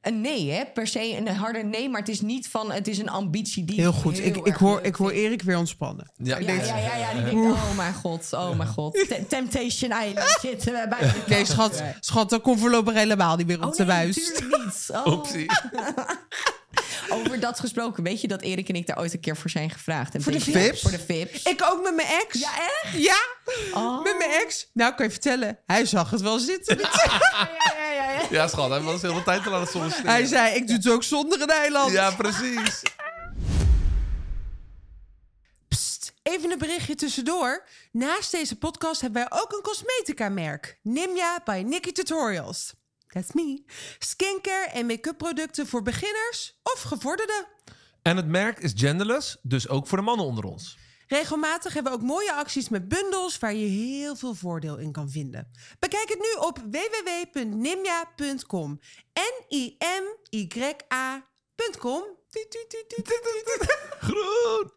een nee, hè? Per se een harde nee, maar het is niet van het is een ambitie die. Heel goed. ik, ik, hoor, ik hoor. Erik weer ontspannen. Ja, Ja, ja, ja, ja, die denkt, oh mijn god, oh mijn god. [laughs] Te- Temptation Island zitten we bij. de Nee, schat, schat, dat komt voorlopig helemaal niet meer op Oh de nee, buis. natuurlijk niet. [laughs] Oh. Over dat gesproken, weet je dat Erik en ik daar ooit een keer voor zijn gevraagd? Voor de Vips? Voor de Vips. Ik ook met mijn ex. Ja, echt? Ja, Oh. met mijn ex. Nou, kan je vertellen, hij zag het wel zitten. [laughs] Ja, ja, ja, ja, ja. Ja, schat, hij was heel de tijd te laten solliciteren. Hij zei, ik doe het ook zonder een eiland. Ja, precies. Even een berichtje tussendoor. Naast deze podcast hebben wij ook een cosmetica-merk. Nimja by Nikki Tutorials. That's me. Skincare en make-up producten voor beginners of gevorderden. En het merk is genderless, dus ook voor de mannen onder ons. Regelmatig hebben we ook mooie acties met bundels waar je heel veel voordeel in kan vinden. Bekijk het nu op www.nimja.com. N-I-M-Y-A.com. Groen!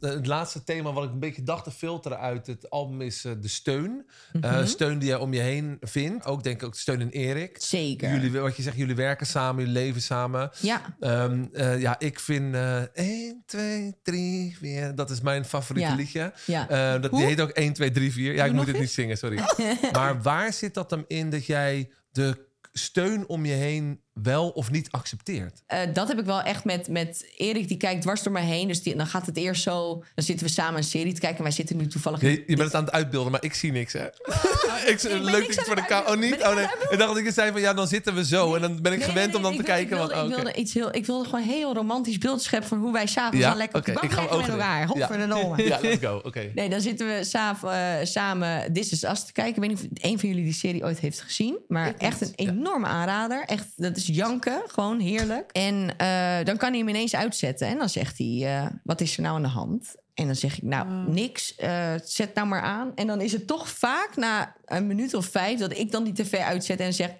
Eh, Het laatste thema wat ik een beetje dacht te filteren uit het album is eh, de steun. Eh, steun die je om je heen vindt. Ook denk ik ook steun in Erik. Zeker. Jullie, wat je zegt, jullie werken samen, jullie leven samen. Ja, Ehm, eh, ja, ik vind eh 1, 2, 3, 4. Dat is mijn favoriete Ja. liedje. ja. Dat, die heet ook 1, 2, 3, 4. Ja, ik moet het niet zingen, sorry. [laughs] maar waar zit dat dan in dat jij de steun om je heen wel of niet accepteert? Eh, dat heb ik wel echt met, met Erik, die kijkt dwars door mij heen. Dus die, dan gaat het eerst zo. Dan zitten we samen een serie te kijken. En wij zitten nu toevallig. Je, je bent het aan het uitbeelden, maar ik zie niks, hè? [laughs] ik, ben leuk niks voor de camera. Oh, niet? Ik Oh, nee. Ik dacht dat ik zei van, ja, dan zitten we zo. En dan ben ik Nee, gewend om dan te ik kijken. wilde, van, ik, oh, wilde iets heel, ik wilde gewoon een heel romantisch beeld scheppen van hoe wij s'avonds Ja, lekker oké, op de ik bank met elkaar. doen. Ja. Godverdomme. [laughs] Ja, let's go. Oké. Nee, dan zitten we saaf, eh, samen This Is Us te kijken. Ik weet niet of een van jullie die serie ooit heeft gezien. Maar echt een enorme aanrader. Echt, dat is janken. Gewoon heerlijk. En eh, dan kan hij hem ineens uitzetten. En dan zegt hij, eh, wat is er nou aan de hand? En dan zeg ik, nou, niks. eh, zet nou maar aan. En dan is het toch vaak na een minuut of vijf... dat ik dan die tv uitzet en zeg...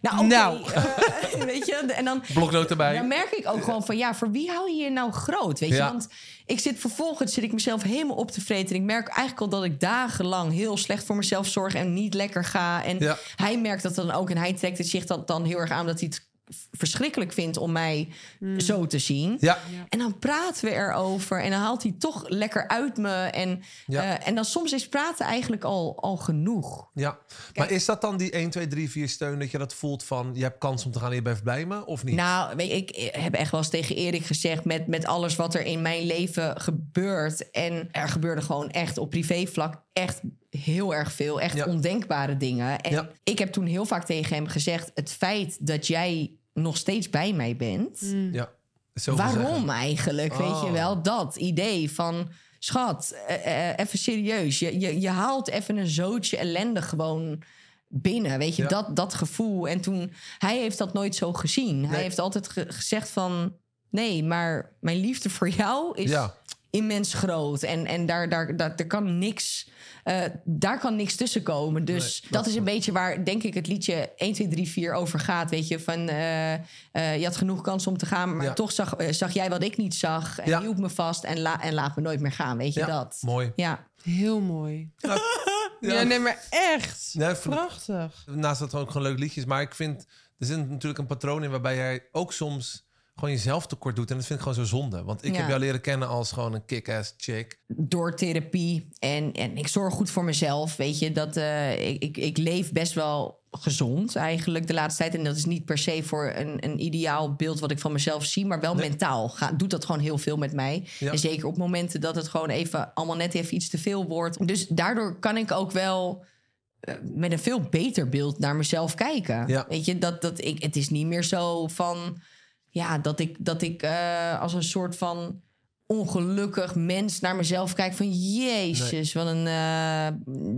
Nou, oké, Nou. [laughs] weet je? En dan, Bloknoot erbij. dan merk ik ook gewoon van ja, voor wie hou je je nou groot? Weet je, want ik zit vervolgens zit ik mezelf helemaal op te vreten. En ik merk eigenlijk al dat ik dagenlang heel slecht voor mezelf zorg en niet lekker ga. En Ja. hij merkt dat dan ook en hij trekt het zich dan, dan heel erg aan dat hij het verschrikkelijk vindt om mij zo te zien. Ja. En dan praten we erover en dan haalt hij toch lekker uit me. En, Ja. eh, en dan soms is praten eigenlijk al, al genoeg. Ja, maar is dat dan die 1, 2, 3, 4 steun dat je dat voelt van je hebt kans om te gaan en je blijft bij me of niet? Nou, weet ik heb echt wel eens tegen Erik gezegd... Met, met alles wat er in mijn leven gebeurt... en er gebeurde gewoon echt op privévlak echt heel erg veel. Echt Ja. ondenkbare dingen. En Ja. ik heb toen heel vaak tegen hem gezegd... het feit dat jij nog steeds bij mij bent... ja. zoveel waarom zeggen. eigenlijk, weet Oh. je wel? Dat idee van... Schat, eh, eh, even serieus. Je, je, je haalt even een zootje ellende gewoon binnen. Weet je, Ja. dat, dat gevoel. En toen, hij heeft dat nooit zo gezien. Hij heeft altijd ge- gezegd van... Nee, maar mijn liefde voor jou is Ja. Immens groot. En, en daar, daar, daar, daar kan niks... eh, daar kan niks tussen komen. Dus Nee, dat is een beetje waar, denk ik, het liedje 1, 2, 3, 4 over gaat. Weet je, van eh, eh, je had genoeg kans om te gaan, maar Ja. toch zag, zag jij wat ik niet zag. En Ja. hield me vast en, la, en laat me nooit meer gaan. Weet je Ja, dat? mooi. Ja. Heel mooi. Ja. [laughs] Ja, nee, maar echt. Nee, Prachtig. Naast dat ook gewoon leuk liedjes. Maar ik vind, er zit natuurlijk een patroon in waarbij jij ook soms gewoon jezelf tekort doet. En dat vind ik gewoon zo zonde. Want ik Ja. heb jou leren kennen als gewoon een kick-ass chick. door therapie en, en ik zorg goed voor mezelf. Weet je, dat eh, ik, ik, ik leef best wel gezond eigenlijk de laatste tijd. En dat is niet per se voor een, een ideaal beeld wat ik van mezelf zie, maar wel mentaal ga, doet dat gewoon heel veel met mij. Ja. En zeker op momenten dat het gewoon even allemaal net even iets te veel wordt. Dus daardoor kan ik ook wel eh, met een veel beter beeld naar mezelf kijken. Ja. Weet je, dat, dat ik, het is niet meer zo van, ja, dat ik, dat ik eh, als een soort van ongelukkig mens naar mezelf kijk van jezus, wat een eh,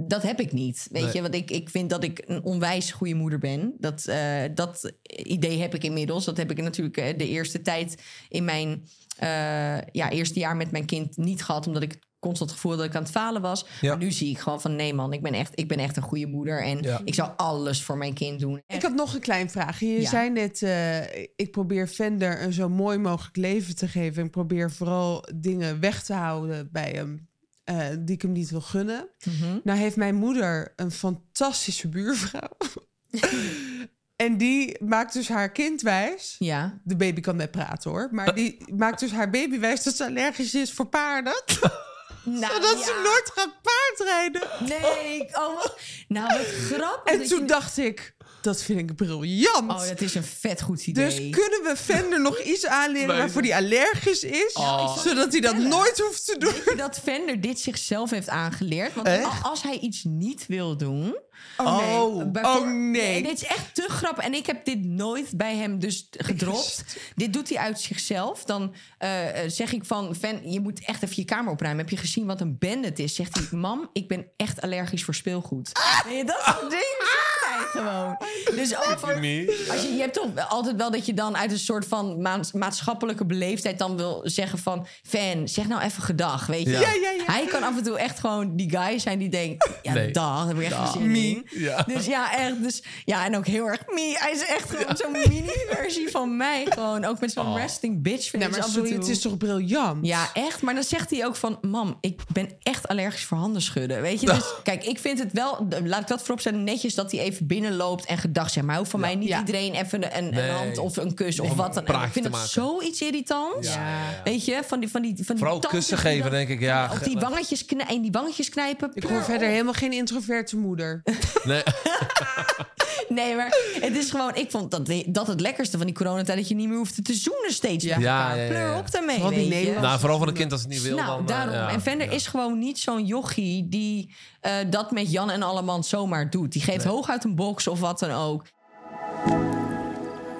dat heb ik niet. Weet Nee. je, want ik, ik vind dat ik een onwijs goede moeder ben. Dat, eh, dat idee heb ik inmiddels. Dat heb ik natuurlijk de eerste tijd in mijn ja, eerste jaar met mijn kind niet gehad, omdat ik constant het gevoel dat ik aan het falen was. Ja. Maar nu zie ik gewoon van nee man, ik ben echt, ik ben echt een goede moeder en Ja. ik zou alles voor mijn kind doen. Ik had nog een klein vraagje. Je Ja. zei net, eh, ik probeer Vender een zo mooi mogelijk leven te geven. En probeer vooral dingen weg te houden bij hem eh, die ik hem niet wil gunnen. Mhm. Nou heeft mijn moeder een fantastische buurvrouw. [laughs] en die maakt dus haar kind wijs. Ja. De baby kan net praten hoor. Maar [laughs] die maakt dus haar baby wijs dat ze allergisch is voor paarden. [laughs] Nou, Zodat ja. ze nooit gaat paardrijden. Nee, oh, wat- nou wat grappig. En toen je- dacht ik, dat vind ik briljant. Oh, dat is een vet goed idee. Dus kunnen we Vender nog iets aanleren waarvoor hij allergisch is? Oh. Zodat hij dat nooit hoeft te doen. Weet je dat Vender dit zichzelf heeft aangeleerd? Want Echt? als hij iets niet wil doen... Oh nee. Oh. bijvoor- Oh, nee. Dit is echt te grappig. En ik heb dit nooit bij hem dus gedropt. Dit doet hij uit zichzelf. Dan eh, eh, zeg ik van... Ven, je moet echt even je kamer opruimen. Heb je gezien wat een bende het is? Zegt hij... Mam, ik ben echt allergisch voor speelgoed. Weet je, dat soort dingen hij gewoon. Dus ook van... Als je, je hebt toch altijd wel dat je dan uit een soort van ma- maatschappelijke beleefdheid dan wil zeggen van... Fan, zeg nou even gedag, weet je. Ja. Ja, ja. Hij kan af en toe echt gewoon die guy zijn die denkt... Ja, Nee. dag, heb ik echt Dag. Ja. Dus ja, echt. Dus, ja, en ook heel erg me. Hij is echt gewoon zo'n mini-versie van mij. Gewoon ook met zo'n Oh. resting bitch face maar sorry, het is toch briljant? Ja, echt. Maar dan zegt hij ook van... Mam, ik ben echt allergisch voor handen schudden. Weet je? Dus [laughs] kijk, ik vind het wel... Laat ik dat voorop zetten. Netjes dat hij even binnenloopt en gedag zegt. Maar hoeft van mij niet Ja. iedereen even een, een, Nee. hand of een kus of wat dan ook. Ik vind dat maken. zoiets irritants. Weet je? Van die, van die, van die Vooral kussen geven, dan- denk ik. Ja, Of die ge- wangetjes, knij, en die wangetjes knijpen. Ik hoor verder helemaal geen introverte moeder. Nee. [laughs] Nee, maar het is gewoon... Ik vond dat, dat het lekkerste van die coronatijd... dat je niet meer hoeft te zoenen steeds Ja. Ja, elkaar. ja, ja, Pleur op daarmee, Vooral die. Nederlandse- Nou, vooral van een kind als het niet wil. Nou, dan, eh, daarom. ja. en Vender Ja. is gewoon niet zo'n jochie die eh, dat met Jan en Alleman zomaar doet. Die geeft hooguit een box of wat dan ook.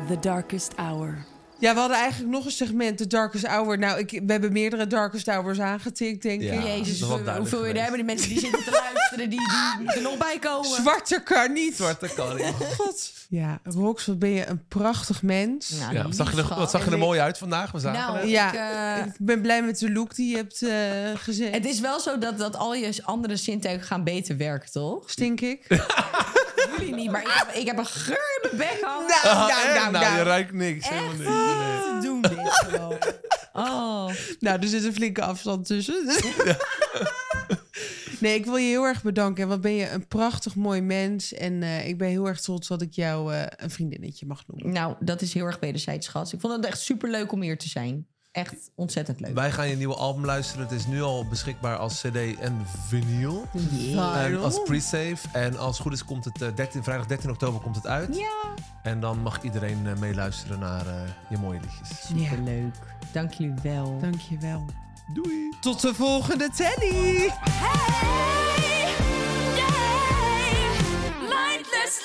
The Darkest Hour. Ja, we hadden eigenlijk nog een segment, de Darkest Hour. Nou, ik, we hebben meerdere Darkest Hours aangetikt, denk Ja. ik. Jezus, hoeveel je er hebben. Die mensen die zitten te luisteren, die, die moeten er nog bij komen. Zwarte kan niet. Zwarte kan niet. God. Ja, Rox, wat ben je een prachtig mens. Nou, Ja, wat zag je er, wat zag je er mooi uit vandaag? We zagen Nou. Ja, Ik, eh, ik ben blij met de look die je hebt eh, gezet. Het is wel zo dat, dat al je andere zintuigen gaan beter werken, toch? Stink ik? [laughs] Jullie niet, maar ik heb, ik heb een geur in mijn bek hangen. Nou, Ah, nou, echt? nou, nou, je nou. ruikt niks. Echt Helemaal niet niks. Nee. te doen dit gewoon. Oh. Nou, er zit een flinke afstand tussen. nee, ik wil je heel erg bedanken. Wat ben je een prachtig mooi mens. En eh, ik ben heel erg trots dat ik jou eh, een vriendinnetje mag noemen. Nou, dat is heel erg wederzijds, schat. Ik vond het echt super leuk om hier te zijn. Echt ontzettend leuk. Wij gaan je nieuwe album luisteren. Het is nu al beschikbaar als CD en vinyl. En als pre-save. En als het goed is, komt het eh, 13, vrijdag 13 oktober komt het uit. Ja. En dan mag iedereen eh, meeluisteren naar eh, je mooie liedjes. Super leuk. Dank jullie wel. Dank je wel. Doei! Tot de volgende telly! Hey, yeah, lightless